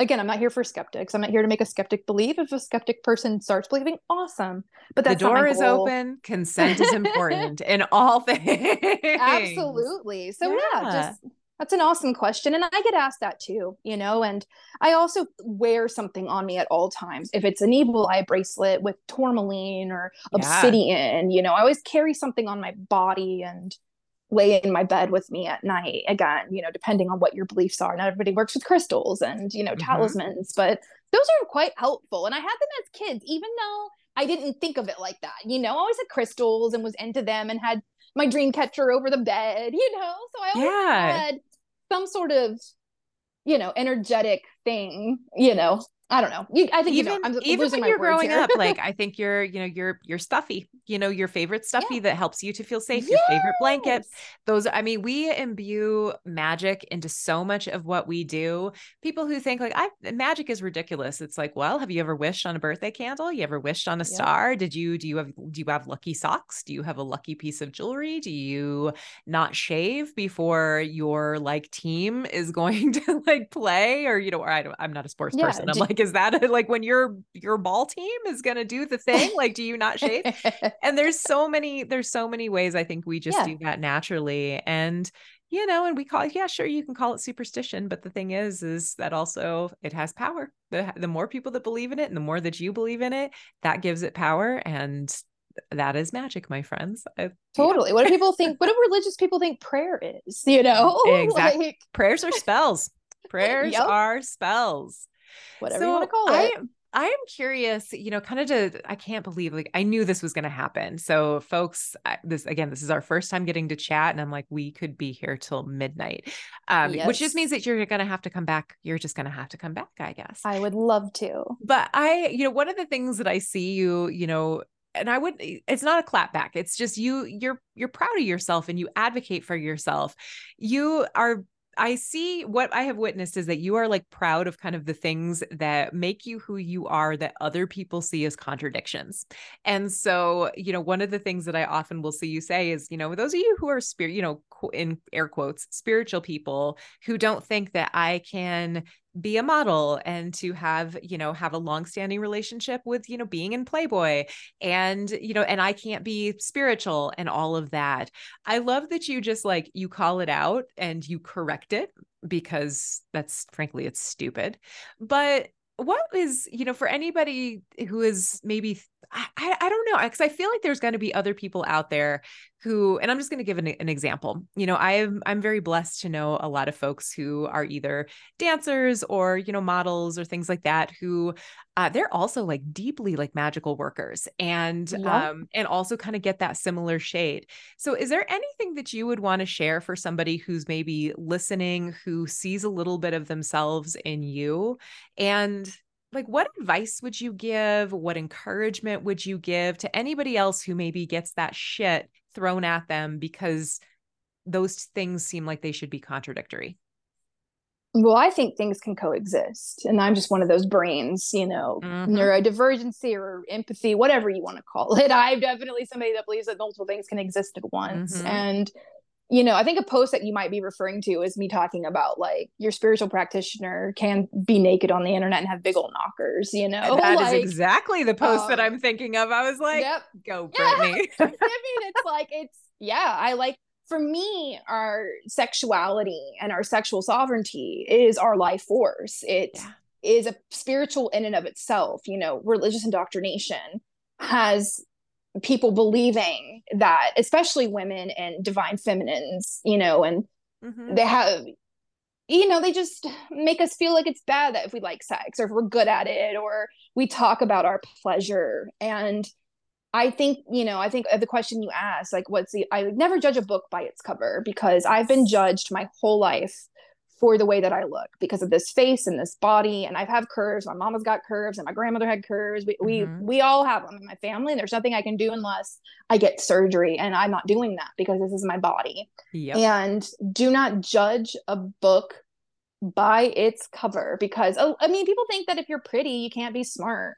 again, I'm not here for skeptics. I'm not here to make a skeptic believe. If a skeptic person starts believing, awesome. But the door is open. Consent is important in all things. Absolutely. So yeah. yeah, just that's an awesome question. And I get asked that too, you know, and I also wear something on me at all times. If it's an evil eye bracelet with tourmaline or obsidian, yeah. you know, I always carry something on my body and lay in my bed with me at night again you know depending on what your beliefs are not everybody works with crystals and you know mm-hmm. talismans but those are quite helpful and i had them as kids even though i didn't think of it like that you know i always had crystals and was into them and had my dream catcher over the bed you know so i always yeah. had some sort of you know energetic thing you know I don't know. You, I think even you know, I'm even when you're growing up, like I think you're, you know, you're you're stuffy. You know, your favorite stuffy yeah. that helps you to feel safe. Yes. Your favorite blanket. Those. I mean, we imbue magic into so much of what we do. People who think like, I magic is ridiculous. It's like, well, have you ever wished on a birthday candle? You ever wished on a star? Did you? Do you have? Do you have lucky socks? Do you have a lucky piece of jewelry? Do you not shave before your like team is going to like play? Or you know, or I don't. I'm not a sports yeah. person. I'm like is that like when your your ball team is going to do the thing like do you not shave and there's so many there's so many ways i think we just yeah. do that naturally and you know and we call it yeah sure you can call it superstition but the thing is is that also it has power the the more people that believe in it and the more that you believe in it that gives it power and that is magic, my friends. I, totally. Yeah. What do people think? What do religious people think prayer is? You know, exactly. Like... Prayers are spells. Prayers yep. are spells whatever so you want to call it. I, I am curious, you know, kind of to, I can't believe like I knew this was going to happen. So, folks, this again, this is our first time getting to chat, and I'm like, we could be here till midnight, um, yes. which just means that you're going to have to come back. You're just going to have to come back, I guess. I would love to. But I, you know, one of the things that I see you, you know, and I would it's not a clap back. It's just you you're you're proud of yourself and you advocate for yourself. You are I see what I have witnessed is that you are like proud of kind of the things that make you who you are that other people see as contradictions. And so, you know, one of the things that I often will see you say is, you know, those of you who are spirit, you know, in air quotes, spiritual people who don't think that I can be a model and to have you know have a long-standing relationship with you know being in playboy and you know and i can't be spiritual and all of that. I love that you just like you call it out and you correct it because that's frankly it's stupid. But what is you know for anybody who is maybe I, I don't know because I feel like there's going to be other people out there who and I'm just going to give an, an example. You know, I'm I'm very blessed to know a lot of folks who are either dancers or you know models or things like that who uh, they're also like deeply like magical workers and yeah. um and also kind of get that similar shade. So is there anything that you would want to share for somebody who's maybe listening who sees a little bit of themselves in you and like what advice would you give what encouragement would you give to anybody else who maybe gets that shit thrown at them because those things seem like they should be contradictory well i think things can coexist and i'm just one of those brains you know mm-hmm. neurodivergency or empathy whatever you want to call it i'm definitely somebody that believes that multiple things can exist at once mm-hmm. and you know, I think a post that you might be referring to is me talking about like your spiritual practitioner can be naked on the internet and have big old knockers, you know? That like, is exactly the post um, that I'm thinking of. I was like, yep. go Brittany. Yeah. I mean, it's like, it's, yeah, I like, for me, our sexuality and our sexual sovereignty is our life force. It yeah. is a spiritual in and of itself. You know, religious indoctrination has people believing that especially women and divine feminines you know and mm-hmm. they have you know they just make us feel like it's bad that if we like sex or if we're good at it or we talk about our pleasure and i think you know i think the question you asked like what's the i never judge a book by its cover because i've been judged my whole life for the way that I look because of this face and this body. And I've had curves. My mama's got curves and my grandmother had curves. We, mm-hmm. we, we all have them in my family. And there's nothing I can do unless I get surgery. And I'm not doing that because this is my body. Yep. And do not judge a book by its cover because, oh, I mean, people think that if you're pretty, you can't be smart.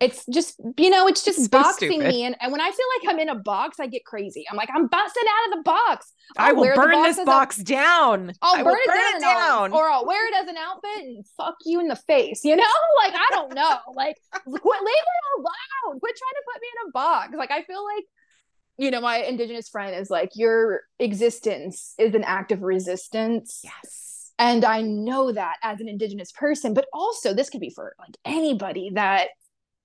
It's just, you know, it's just So boxing stupid. me. And, and when I feel like I'm in a box, I get crazy. I'm like, I'm busting out of the box. I I'll will wear the burn this box down. I'll I burn will it down, and I'll- or I'll wear it as an outfit and fuck you in the face. You know, like I don't know. Like, quit, leave it alone. Quit trying to put me in a box. Like, I feel like, you know, my indigenous friend is like, your existence is an act of resistance. yes. And I know that as an indigenous person, but also this could be for like anybody that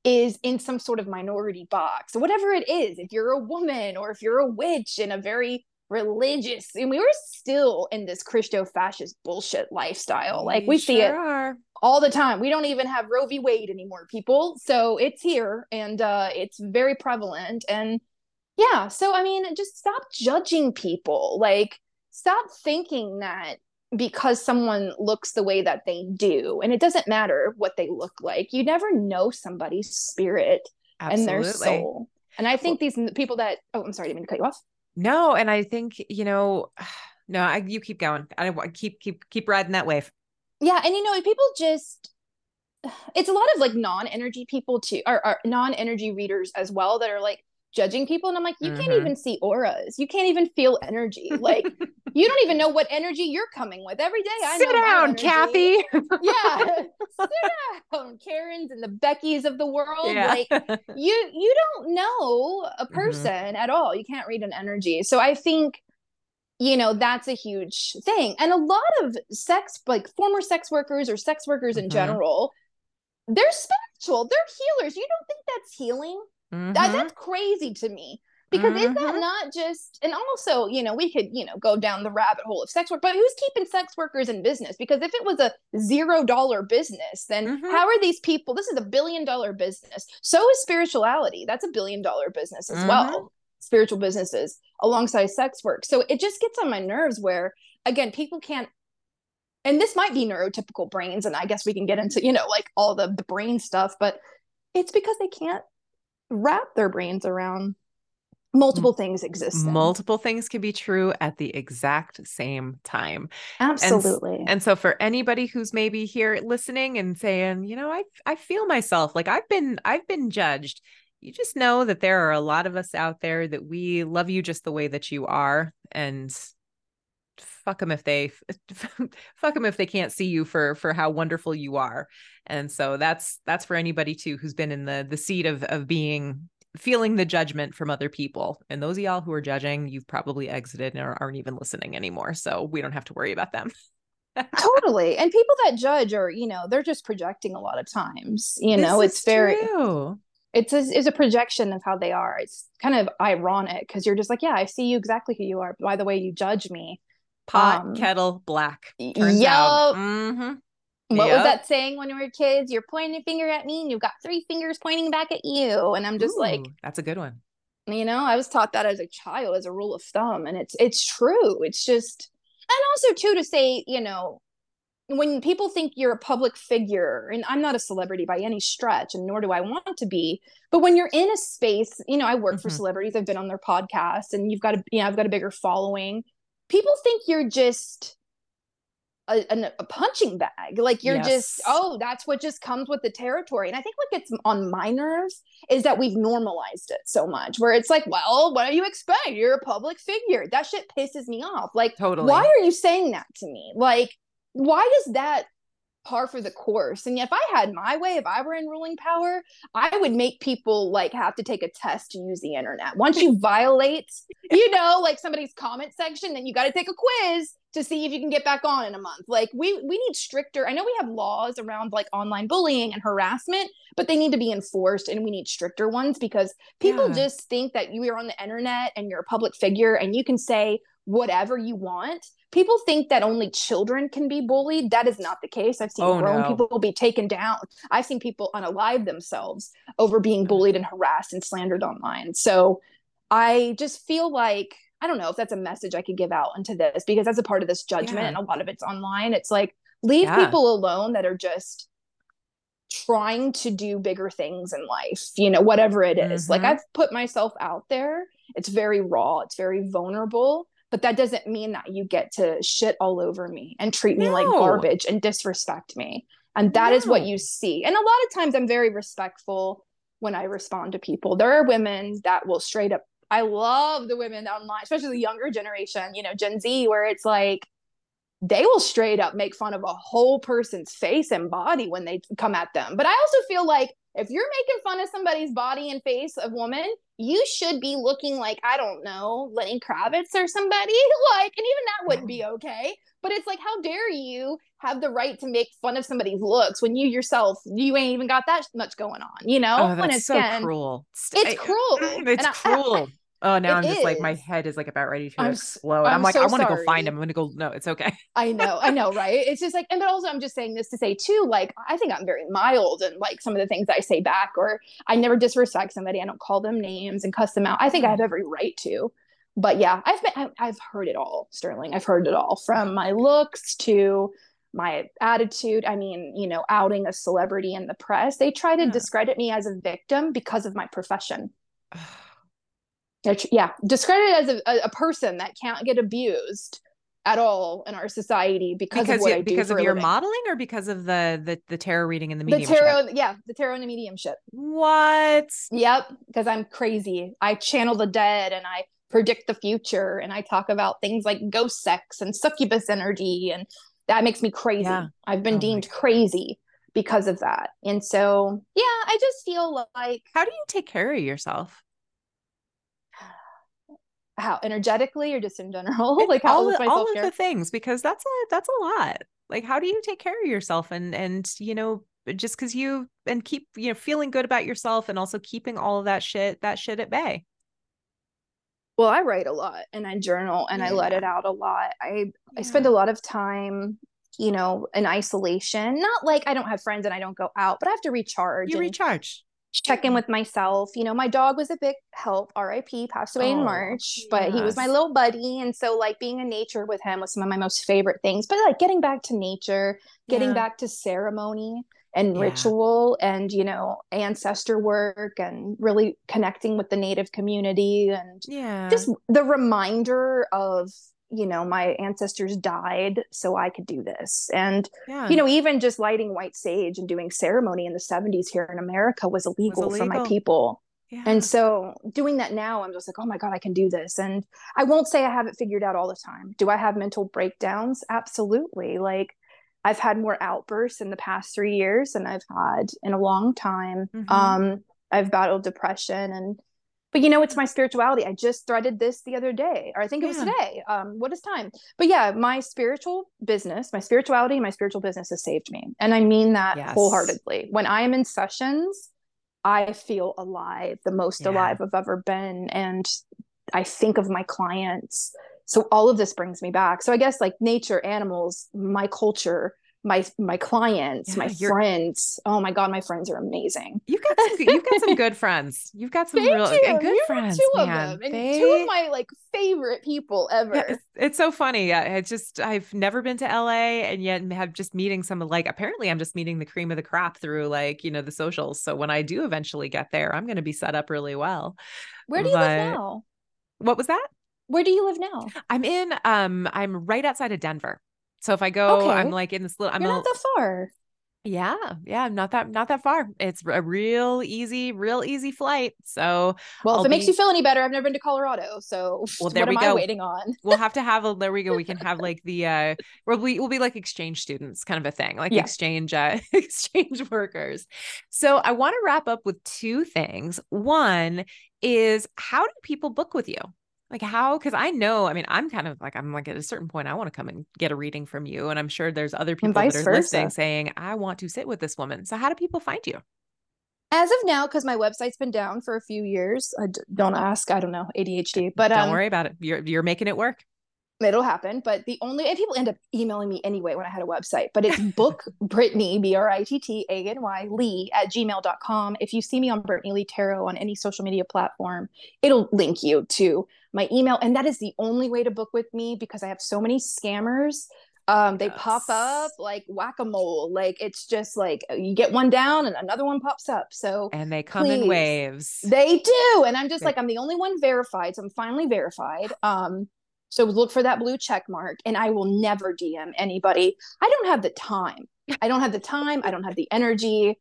is in some sort of minority box, whatever it is. If you're a woman or if you're a witch in a very religious, and we were still in this Christo fascist bullshit lifestyle. Like we see it are. all the time. We don't even have Roe v. Wade anymore, people. So it's here and uh, it's very prevalent. And yeah, so I mean, just stop judging people. Like, stop thinking that because someone looks the way that they do, and it doesn't matter what they look like, you never know somebody's spirit and their soul. And I think these people that, oh, I'm sorry, I didn't mean to cut you off. No, and I think you know, no, I, you keep going. I want keep keep keep riding that wave. Yeah, and you know, people just it's a lot of like non-energy people too, or, or non-energy readers as well that are like judging people. And I'm like, you can't Mhm. even see auras. You can't even feel energy. Like you don't even know what energy you're coming with. Every day I Sit down. Kathy. Yeah. Sit down, Karens and the Beckys of the world. Yeah. Like you you don't know a Mhm. person at all you can't read an energy so i think you know that's a huge thing and a lot of sex like former sex workers or sex workers in Mhm. general they're spiritual they're healers you don't think that's healing That- Mhm. that's crazy to me because is that Mhm. not just and also you know we could you know go down the rabbit hole of sex work but who's keeping sex workers in business because if it was a zero dollar business then Mhm. how are these people this is a billion dollar business so is spirituality that's a billion dollar business as Mhm. well spiritual businesses alongside sex work so it just gets on my nerves where again people can't and this might be neurotypical brains and i guess we can get into you know like all the, the brain stuff but it's because they can't wrap their brains around multiple things exist multiple things can be true at the exact same time. absolutely And so for anybody who's maybe here listening and saying, you know, I I feel myself like I've been I've been judged. You just know that there are a lot of us out there that we love you just the way that you are and fuck them if they fuck them if they can't see you for for how wonderful you are. And so that's that's for anybody too who's been in the the seat of of being feeling the judgment from other people. And those of y'all who are judging, you've probably exited and aren't even listening anymore. So we don't have to worry about them. totally and people that judge are you know they're just projecting a lot of times you know it's very true. it's a, it's a projection of how they are it's kind of ironic because you're just like yeah i see you exactly who you are by the way you judge me pot Um, kettle black. Turns yup. Mhm. what Yep. was that saying when we were kids you're pointing a finger at me and you've got three fingers pointing back at you and i'm just like that's a good one. you know i was taught that as a child as a rule of thumb and it's it's true it's just and also too to say you know when people think you're a public figure and i'm not a celebrity by any stretch and nor do i want to be but when you're in a space you know i work for Mhm. celebrities i've been on their podcast and you've got a you know i've got a bigger following people think you're just a, an- a punching bag. Like you're just oh that's what just comes with the territory. And i think what gets on my nerves is that we've normalized it so much where it's like well what do you expect? You're a public figure. That shit pisses me off. Like Totally. why are you saying that to me? Like why does that par for the course. And if i had my way if i were in ruling power i would make people like have to take a test to use the internet. Once you violate you know like somebody's comment section then you got to take a quiz to see if you can get back on in a month. Like we we need stricter i know we have laws around like online bullying and harassment but they need to be enforced and we need stricter ones because people Yeah. just think that you are on the internet and you're a public figure and you can say whatever you want people think that only children can be bullied that is not the case i've seen Oh, grown no. people be taken down i've seen people unalive themselves over being bullied and harassed and slandered online so i just feel like i don't know if that's a message i could give out into this because that's a part of this judgment Yeah. and a lot of it's online it's like leave Yeah. people alone that are just trying to do bigger things in life you know whatever it is. like Mhm. i've put myself out there it's very raw it's very vulnerable but that doesn't mean that you get to shit all over me and treat me like garbage and disrespect me and that is what you see and a lot of times i'm very respectful when I respond to people. There are women that will straight up I love the women online, especially the younger generation, you know, Gen Z, where it's like they will straight up make fun of a whole person's face and body when they come at them. But I also feel like if you're making fun of somebody's body and face of woman, you should be looking like, I don't know, Lenny Kravitz or somebody. Like, and even that wouldn't be okay. But it's like, how dare you have the right to make fun of somebody's looks when you yourself, you ain't even got that much going on, you know? Oh, that's it's so again, cruel. It's cruel. It's I, cruel. Oh, now It I'm just like my head is like about ready to I'm explode. I'm I'm, like, so I want to go find him. I'm gonna go. No, it's okay. I know, I know, right? It's just like, and but also I'm just saying this to say too, like I think I'm very mild and like some of the things I say back, or I never disrespect somebody. I don't call them names and cuss them out. I think I mm-hmm. have every right to. But yeah, I've been, I- I've heard it all, Sterling. I've heard it all from my looks to my attitude. I mean, you know, outing a celebrity in the press. They try to Yeah. discredit me as a victim because of my profession. Yeah, discredited as a, a, person that can't get abused at all in our society because, because of what you, I do because of your living. modeling or because of the the the tarot reading and the the mediumship. tarot yeah the tarot and the mediumship What? yep because i'm crazy i channel the dead and i predict the future and i talk about things like ghost sex and succubus energy and that makes me crazy Yeah. i've Oh been my deemed crazy because of that and so yeah i just feel like How do you take care of yourself? How energetically or just in general like how all, all of the things because that's a that's a lot. Like, how do you take care of yourself and and you know uh, just because you and keep you know feeling good about yourself and also keeping all of that shit that shit at bay. well i write a lot and i journal and i let it out a lot i I spend a lot of time, you know, in isolation. Not like I don't have friends and I don't go out, but I have to recharge you and recharge. Check in with myself. You know, my dog was a big help. RIP passed away in Oh, March, but he was my little buddy. And so, like, being in nature with him was some of my most favorite things. But like getting back to nature, getting Yeah. back to ceremony and Yeah. ritual and, you know, ancestor work and really connecting with the native community and Yeah. just the reminder of you know my ancestors died so i could do this. And yeah. you know even just lighting white sage and doing ceremony in the 70s here in america was illegal, for my people. Yeah. and so doing that now i'm just like oh my god i can do this. And i won't say i have it figured out all the time. Do i have mental breakdowns? Absolutely. Like i've had more outbursts in the past three years than i've had in a long time. Mhm. um i've battled depression and but you know it's my spirituality. I just threaded this the other day or i think it was today. Um what is time? But yeah my spiritual business my spirituality my spiritual business has saved me. And i mean that Yes. wholeheartedly. When i am in sessions i feel alive the most Yeah. alive i've ever been and i think of my clients. So all of this brings me back. So i guess like nature animals my culture my my clients Yeah, my you're- friends oh my god my friends are amazing You've got some, you've got some good friends. You've got some Thank real you. good You have friends, two man. of them, and They- two of my like favorite people ever. Yeah, it's, it's so funny. I I just I've never been to LA and yet have just meeting some like apparently I'm just meeting the cream of the crop through like, you know, the socials. So when I do eventually get there, I'm gonna be set up really well. Where do you live now? What was that? Where do you live now? I'm in um I'm right outside of Denver. So if I go, Okay. I'm like in this little I'm You're a- not that far. yeah, yeah, not that not that far. It's a real easy, real easy flight. So Well, I'll if it makes you feel any better, I've never been to Colorado, so Well, there what we am go. I waiting on? we'll have to have a there we go we can have like the uh we'll be we'll be like exchange students kind of a thing like Yeah. exchange uh exchange workers so i want to wrap up with two things one is how do people book with you like how because i know i mean i'm kind of like i'm like at a certain point i want to come and get a reading from you and i'm sure there's other people that are listening saying i want to sit with this woman so how do people find you As of now, because my website's been down for a few years, I d- don't ask. I don't know ADHD, but don't um, worry about it you're you're making it work it'll happen. But the only and people end up emailing me anyway when I had a website, but it's book Brittany, B R I T T A N Y Lee at gmail.com. If you see me on Brittany Leigh Tarot on any social media platform, it'll link you to my email. And that is the only way to book with me because I have so many scammers. Um, they pop up like whack-a-mole. Like it's just like you get one down and another one pops up. So and they come in waves they do. And I'm just Yeah. like, I'm the only one verified. So I'm finally verified. Um, so look for that blue check mark and I will never DM anybody. I don't have the time. I don't have the time. I don't have the energy.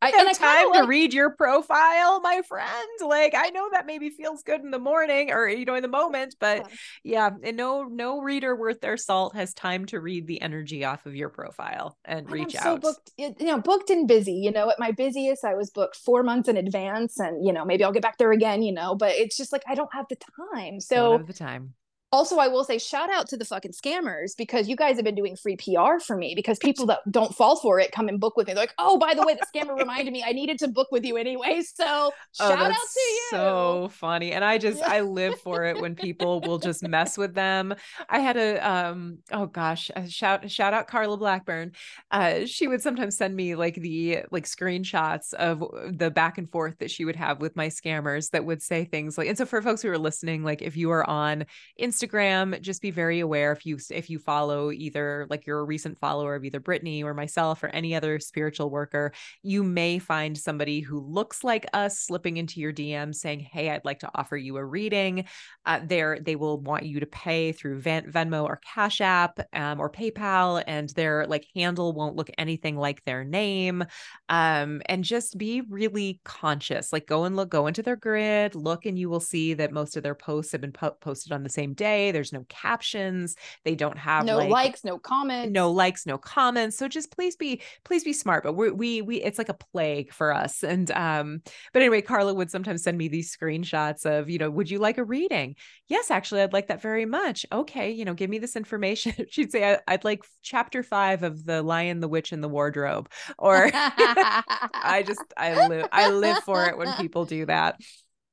I, have time like, to read your profile, my friend. Like I know that maybe feels good in the morning or you know in the moment, but yeah, yeah and no no reader worth their salt has time to read the energy off of your profile and, and reach I'm out. So booked, you know, booked and busy. You know, at my busiest, I was booked four months in advance, and you know maybe I'll get back there again. You know, but it's just like I don't have the time. So don't have the time also i will say shout out to the fucking scammers because you guys have been doing free pr for me because people that don't fall for it come and book with me. They're like oh by the way the scammer reminded me i needed to book with you anyway. So oh, shout out to you. so funny. And i just yeah. i live for it when people will just mess with them. I had a um oh gosh a shout shout out carla blackburn. Uh she would sometimes send me like the like screenshots of the back and forth that she would have with my scammers that would say things like and so for folks who are listening like if you are on Instagram Instagram, just be very aware if you if you follow either like you're a recent follower of either Brittany or myself or any other spiritual worker, you may find somebody who looks like us slipping into your DM saying, "Hey, I'd like to offer you a reading." Uh, there, they will want you to pay through Ven- Venmo or Cash App um, or PayPal, and their like handle won't look anything like their name. Um, and just be really conscious. Like go and look, go into their grid, look, and you will see that most of their posts have been po- posted on the same day day. There's no captions. They don't have no like, likes, no comments, no likes, no comments. So just please be, please be smart. But we, we, we, it's like a plague for us. And, um, but anyway, Carla would sometimes send me these screenshots of, you know, would you like a reading? Yes, actually, I'd like that very much. Okay. You know, give me this information. She'd say, I, would like chapter five of the lion, the witch and the wardrobe. Or I just, I live, I live for it when people do that.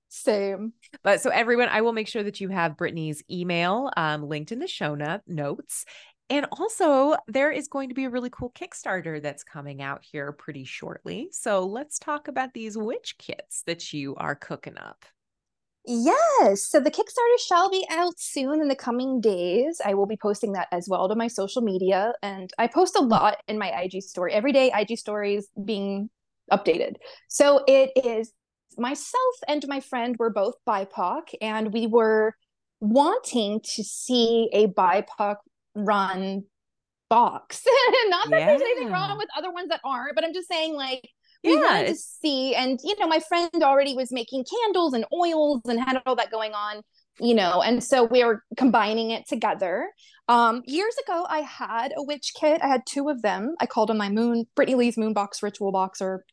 Same. But so everyone, I will make sure that you have Brittany's email um, linked in the show notes. And also, there is going to be a really cool Kickstarter that's coming out here pretty shortly. So let's talk about these witch kits that you are cooking up. Yes. So the Kickstarter shall be out soon in the coming days. I will be posting that as well to my social media. And I post a lot in my IG story, every day IG stories being updated. So it is myself and my friend were both BIPOC, and we were wanting to see a BIPOC run box. Not that yeah. there's anything wrong with other ones that aren't, but I'm just saying, like, we yeah, wanted to see. And, you know, my friend already was making candles and oils and had all that going on, you know, and so we were combining it together. Um, years ago, I had a witch kit. I had two of them. I called them my moon, Brittany Leigh's moon box ritual box or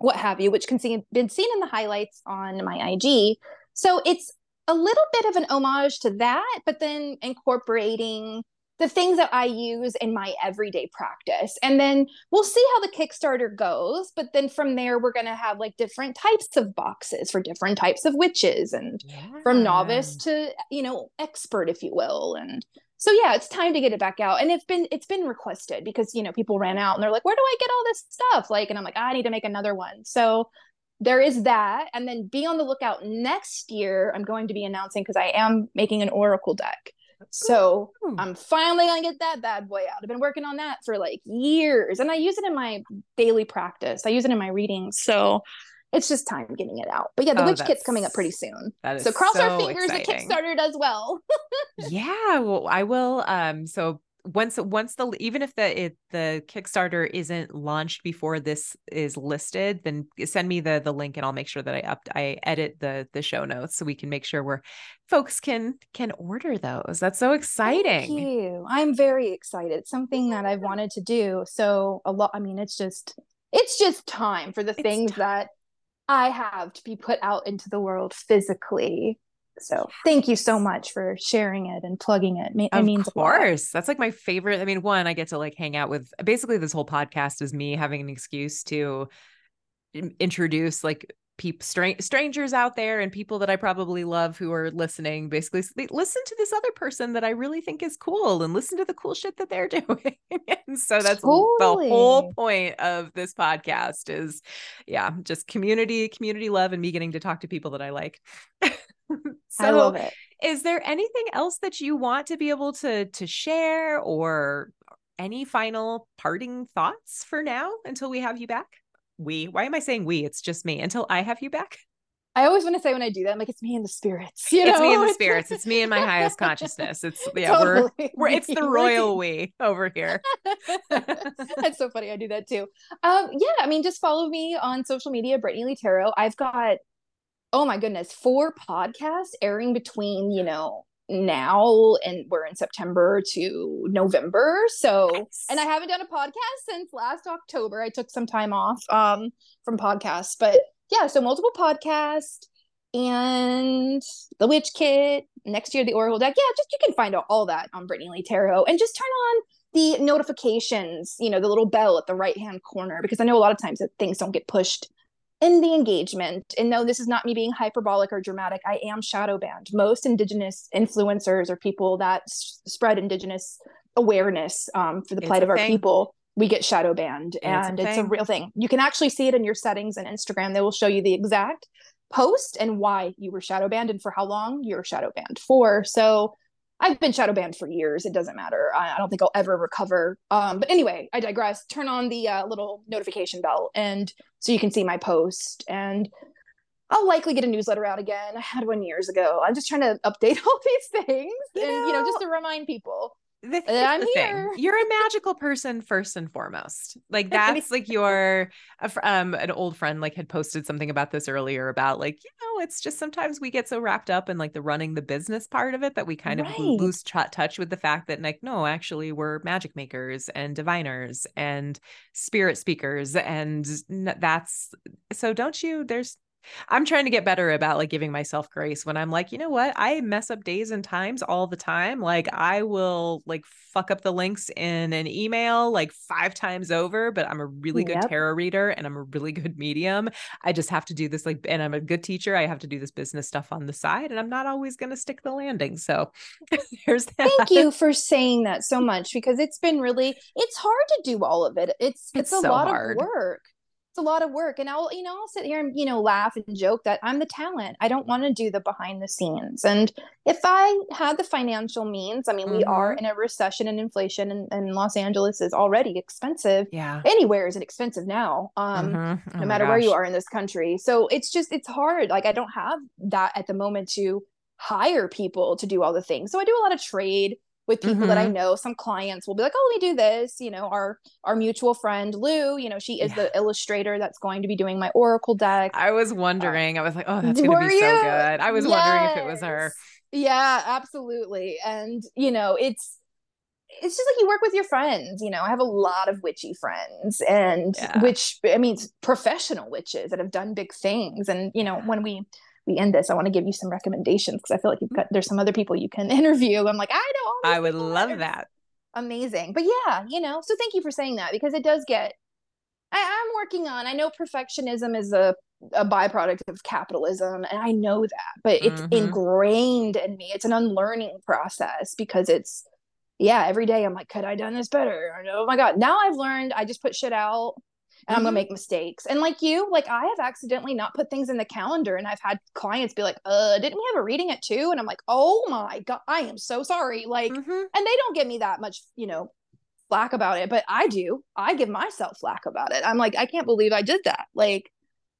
what have you, which can see been seen in the highlights on my IG. So it's a little bit of an homage to that, but then incorporating the things that I use in my everyday practice. And then we'll see how the Kickstarter goes. But then from there, we're going to have like different types of boxes for different types of witches and yeah. from novice to, you know, expert, if you will. And so yeah it's time to get it back out. And it's been it's been requested because you know people ran out and they're like where do i get all this stuff? Like and i'm like i need to make another one. So there is that. And then be on the lookout next year i'm going to be announcing because i am making an oracle deck. So Ooh. i'm finally gonna get that bad boy out. I've been working on that for like years. And i use it in my daily practice. I use it in my readings. So it's just time getting it out. But yeah, the oh, witch kit's coming up pretty soon. so cross so our fingers exciting. the Kickstarter does well. yeah, well, I will. Um, so once once the even if the it, the Kickstarter isn't launched before this is listed, then send me the the link and I'll make sure that I up I edit the the show notes so we can make sure where folks can can order those. That's so exciting. Thank you. I'm very excited. Something that I've wanted to do. So a lot. I mean, it's just it's just time for the it's things time. that I have to be put out into the world physically. So yes. thank you so much for sharing it and plugging it. It of means course. That's like my favorite. I mean, one, I get to like hang out with basically this whole podcast is me having an excuse to introduce like people stra- strangers out there and people that I probably love who are listening basically listen to this other person that I really think is cool and listen to the cool shit that they're doing. and so that's totally. the whole point of this podcast is yeah, just community, community love and me getting to talk to people that I like. so I love it. Is there anything else that you want to be able to to share or any final parting thoughts for now until we have you back? We. Why am I saying we? It's just me until I have you back. I always want to say when I do that, I'm like, it's me and the spirits. You know? It's me and the spirits. It's me and my highest consciousness. It's yeah, totally. we're we're it's the royal we over here. That's so funny. I do that too. Um, yeah, I mean, just follow me on social media, Brittany Leigh Tarot. I've got oh my goodness, four podcasts airing between, you know, now and we're in September to November. So, yes. and I haven't done a podcast since last October. I took some time off um from podcasts, but yeah, so multiple podcasts and the witch kit next year the oracle deck yeah just you can find out all that on brittany leigh tarot and just turn on the notifications you know the little bell at the right hand corner because i know a lot of times that things don't get pushed in the engagement and no this is not me being hyperbolic or dramatic i am shadow banned most indigenous influencers or people that s- spread indigenous awareness um, for the plight of our thing. people we get shadow banned and it's, a, it's a real thing. You can actually see it in your settings and Instagram. They will show you the exact post and why you were shadow banned and for how long you're shadow banned for. So I've been shadow banned for years. It doesn't matter. I, I don't think I'll ever recover. Um, but anyway, I digress. Turn on the uh, little notification bell and so you can see my post and I'll likely get a newsletter out again. I had one years ago. I'm just trying to update all these things you and know, you know just to remind people the, I'm here. Thing. You're a magical person first and foremost. Like that's like your um an old friend like had posted something about this earlier about like you know it's just sometimes we get so wrapped up in like the running the business part of it that we kind right. of lose t- touch with the fact that like no actually we're magic makers and diviners and spirit speakers and that's so don't you there's I'm trying to get better about like giving myself grace when I'm like, you know what? I mess up days and times all the time. Like I will like fuck up the links in an email like five times over, but I'm a really good yep. tarot reader and I'm a really good medium. I just have to do this like and I'm a good teacher. I have to do this business stuff on the side and I'm not always going to stick the landing. So there's that. Thank you for saying that so much because it's been really it's hard to do all of it. It's it's, it's a so lot hard. of work it's a lot of work and i'll you know i'll sit here and you know laugh and joke that i'm the talent i don't want to do the behind the scenes and if i had the financial means i mean mm-hmm. we are mm-hmm. in a recession and inflation and, and, los angeles is already expensive yeah anywhere is expensive now um mm-hmm. oh no matter where you are in this country so it's just it's hard like i don't have that at the moment to hire people to do all the things so i do a lot of trade with people mm-hmm. that I mm-hmm. know. Some clients will be like, "Oh, let me do this." You know, our our mutual friend Lou. You know, she is yeah. the illustrator that's going to be doing my oracle deck. I was uh, wondering. Uh, I was like, "Oh, that's going to be you? so good." I was yes. wondering if it was her. Yeah, absolutely. And you know, it's it's just like you work with your friends you know i have a lot of witchy friends and yeah. which i mean professional witches that have done big things and you know when we we end this, I want to give you some recommendations because I feel like you've got there's some other people you can interview. I'm like, I know. I would love that. Amazing. But yeah, you know, so thank you for saying that because it does get I, I'm working on. I know perfectionism is a a byproduct of capitalism and i know that but it's mm-hmm. ingrained in me it's an unlearning process because it's yeah every day i'm like could i done this better oh my god now i've learned i just put shit out and I'm gonna mm-hmm. make mistakes. And like you, like I have accidentally not put things in the calendar, and I've had clients be like, "Uh, didn't we have a reading at two? And I'm like, "Oh my god, I am so sorry." Like, mm-hmm. and they don't give me that much, you know, flack about it, but I do. I give myself flack about it. I'm like, I can't believe I did that. Like,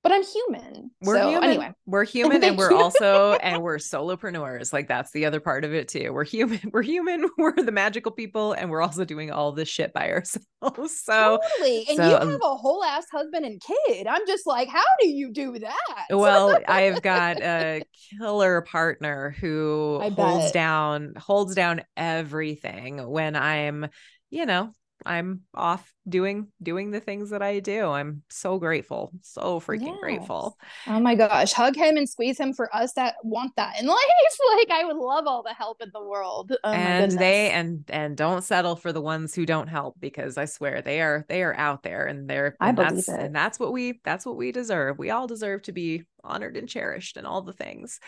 but I'm human. We're so, human. Anyway, we're human and we're also and we're solopreneurs. Like that's the other part of it too. We're human. We're human. We're the magical people and we're also doing all this shit by ourselves. So totally. And so, you um, have a whole ass husband and kid. I'm just like, how do you do that? Well, I've got a killer partner who holds down holds down everything when I'm you know I'm off doing doing the things that I do. I'm so grateful, so freaking yes. grateful. Oh my gosh, hug him and squeeze him for us that want that in life. Like I would love all the help in the world. Oh and they and and don't settle for the ones who don't help because I swear they are they are out there and they're and I believe it. and that's what we that's what we deserve. We all deserve to be honored and cherished and all the things.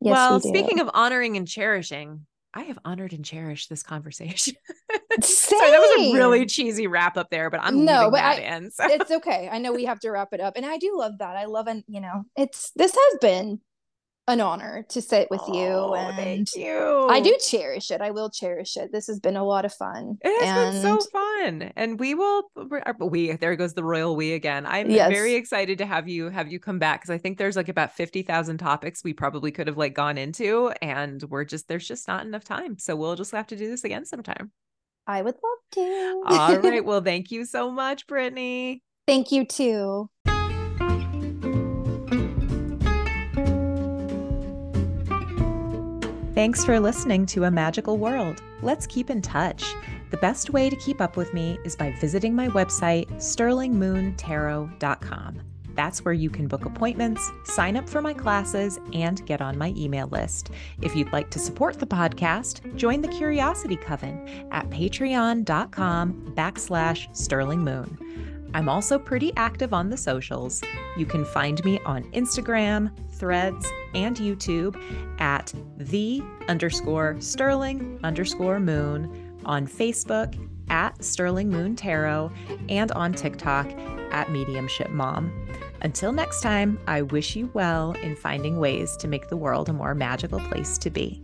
Yes, well, we speaking of honoring and cherishing, I have honored and cherished this conversation. Sorry, that was a really cheesy wrap up there, but I'm no, but I, in, so. it's okay. I know we have to wrap it up, and I do love that. I love, and you know, it's this has been an honor to sit with you Oh, and thank you. I do cherish it. I will cherish it. This has been a lot of fun. It has and been so fun, and we will. Uh, we there goes the royal we again. I'm Yes. very excited to have you have you come back because I think there's like about fifty thousand topics we probably could have like gone into, and we're just there's just not enough time. So we'll just have to do this again sometime. I would love to. All right. Well, thank you so much, Brittany. Thank you too. Thanks for listening to A Magical World. Let's keep in touch. The best way to keep up with me is by visiting my website, sterlingmoontarot.com. That's where you can book appointments, sign up for my classes, and get on my email list. If you'd like to support the podcast, join the Curiosity Coven at patreon.com backslash sterlingmoon. I'm also pretty active on the socials. You can find me on Instagram, Threads, and YouTube at the underscore sterling underscore moon, on Facebook at Sterling Moon Tarot, and on TikTok at Mediumship Mom. Until next time, I wish you well in finding ways to make the world a more magical place to be.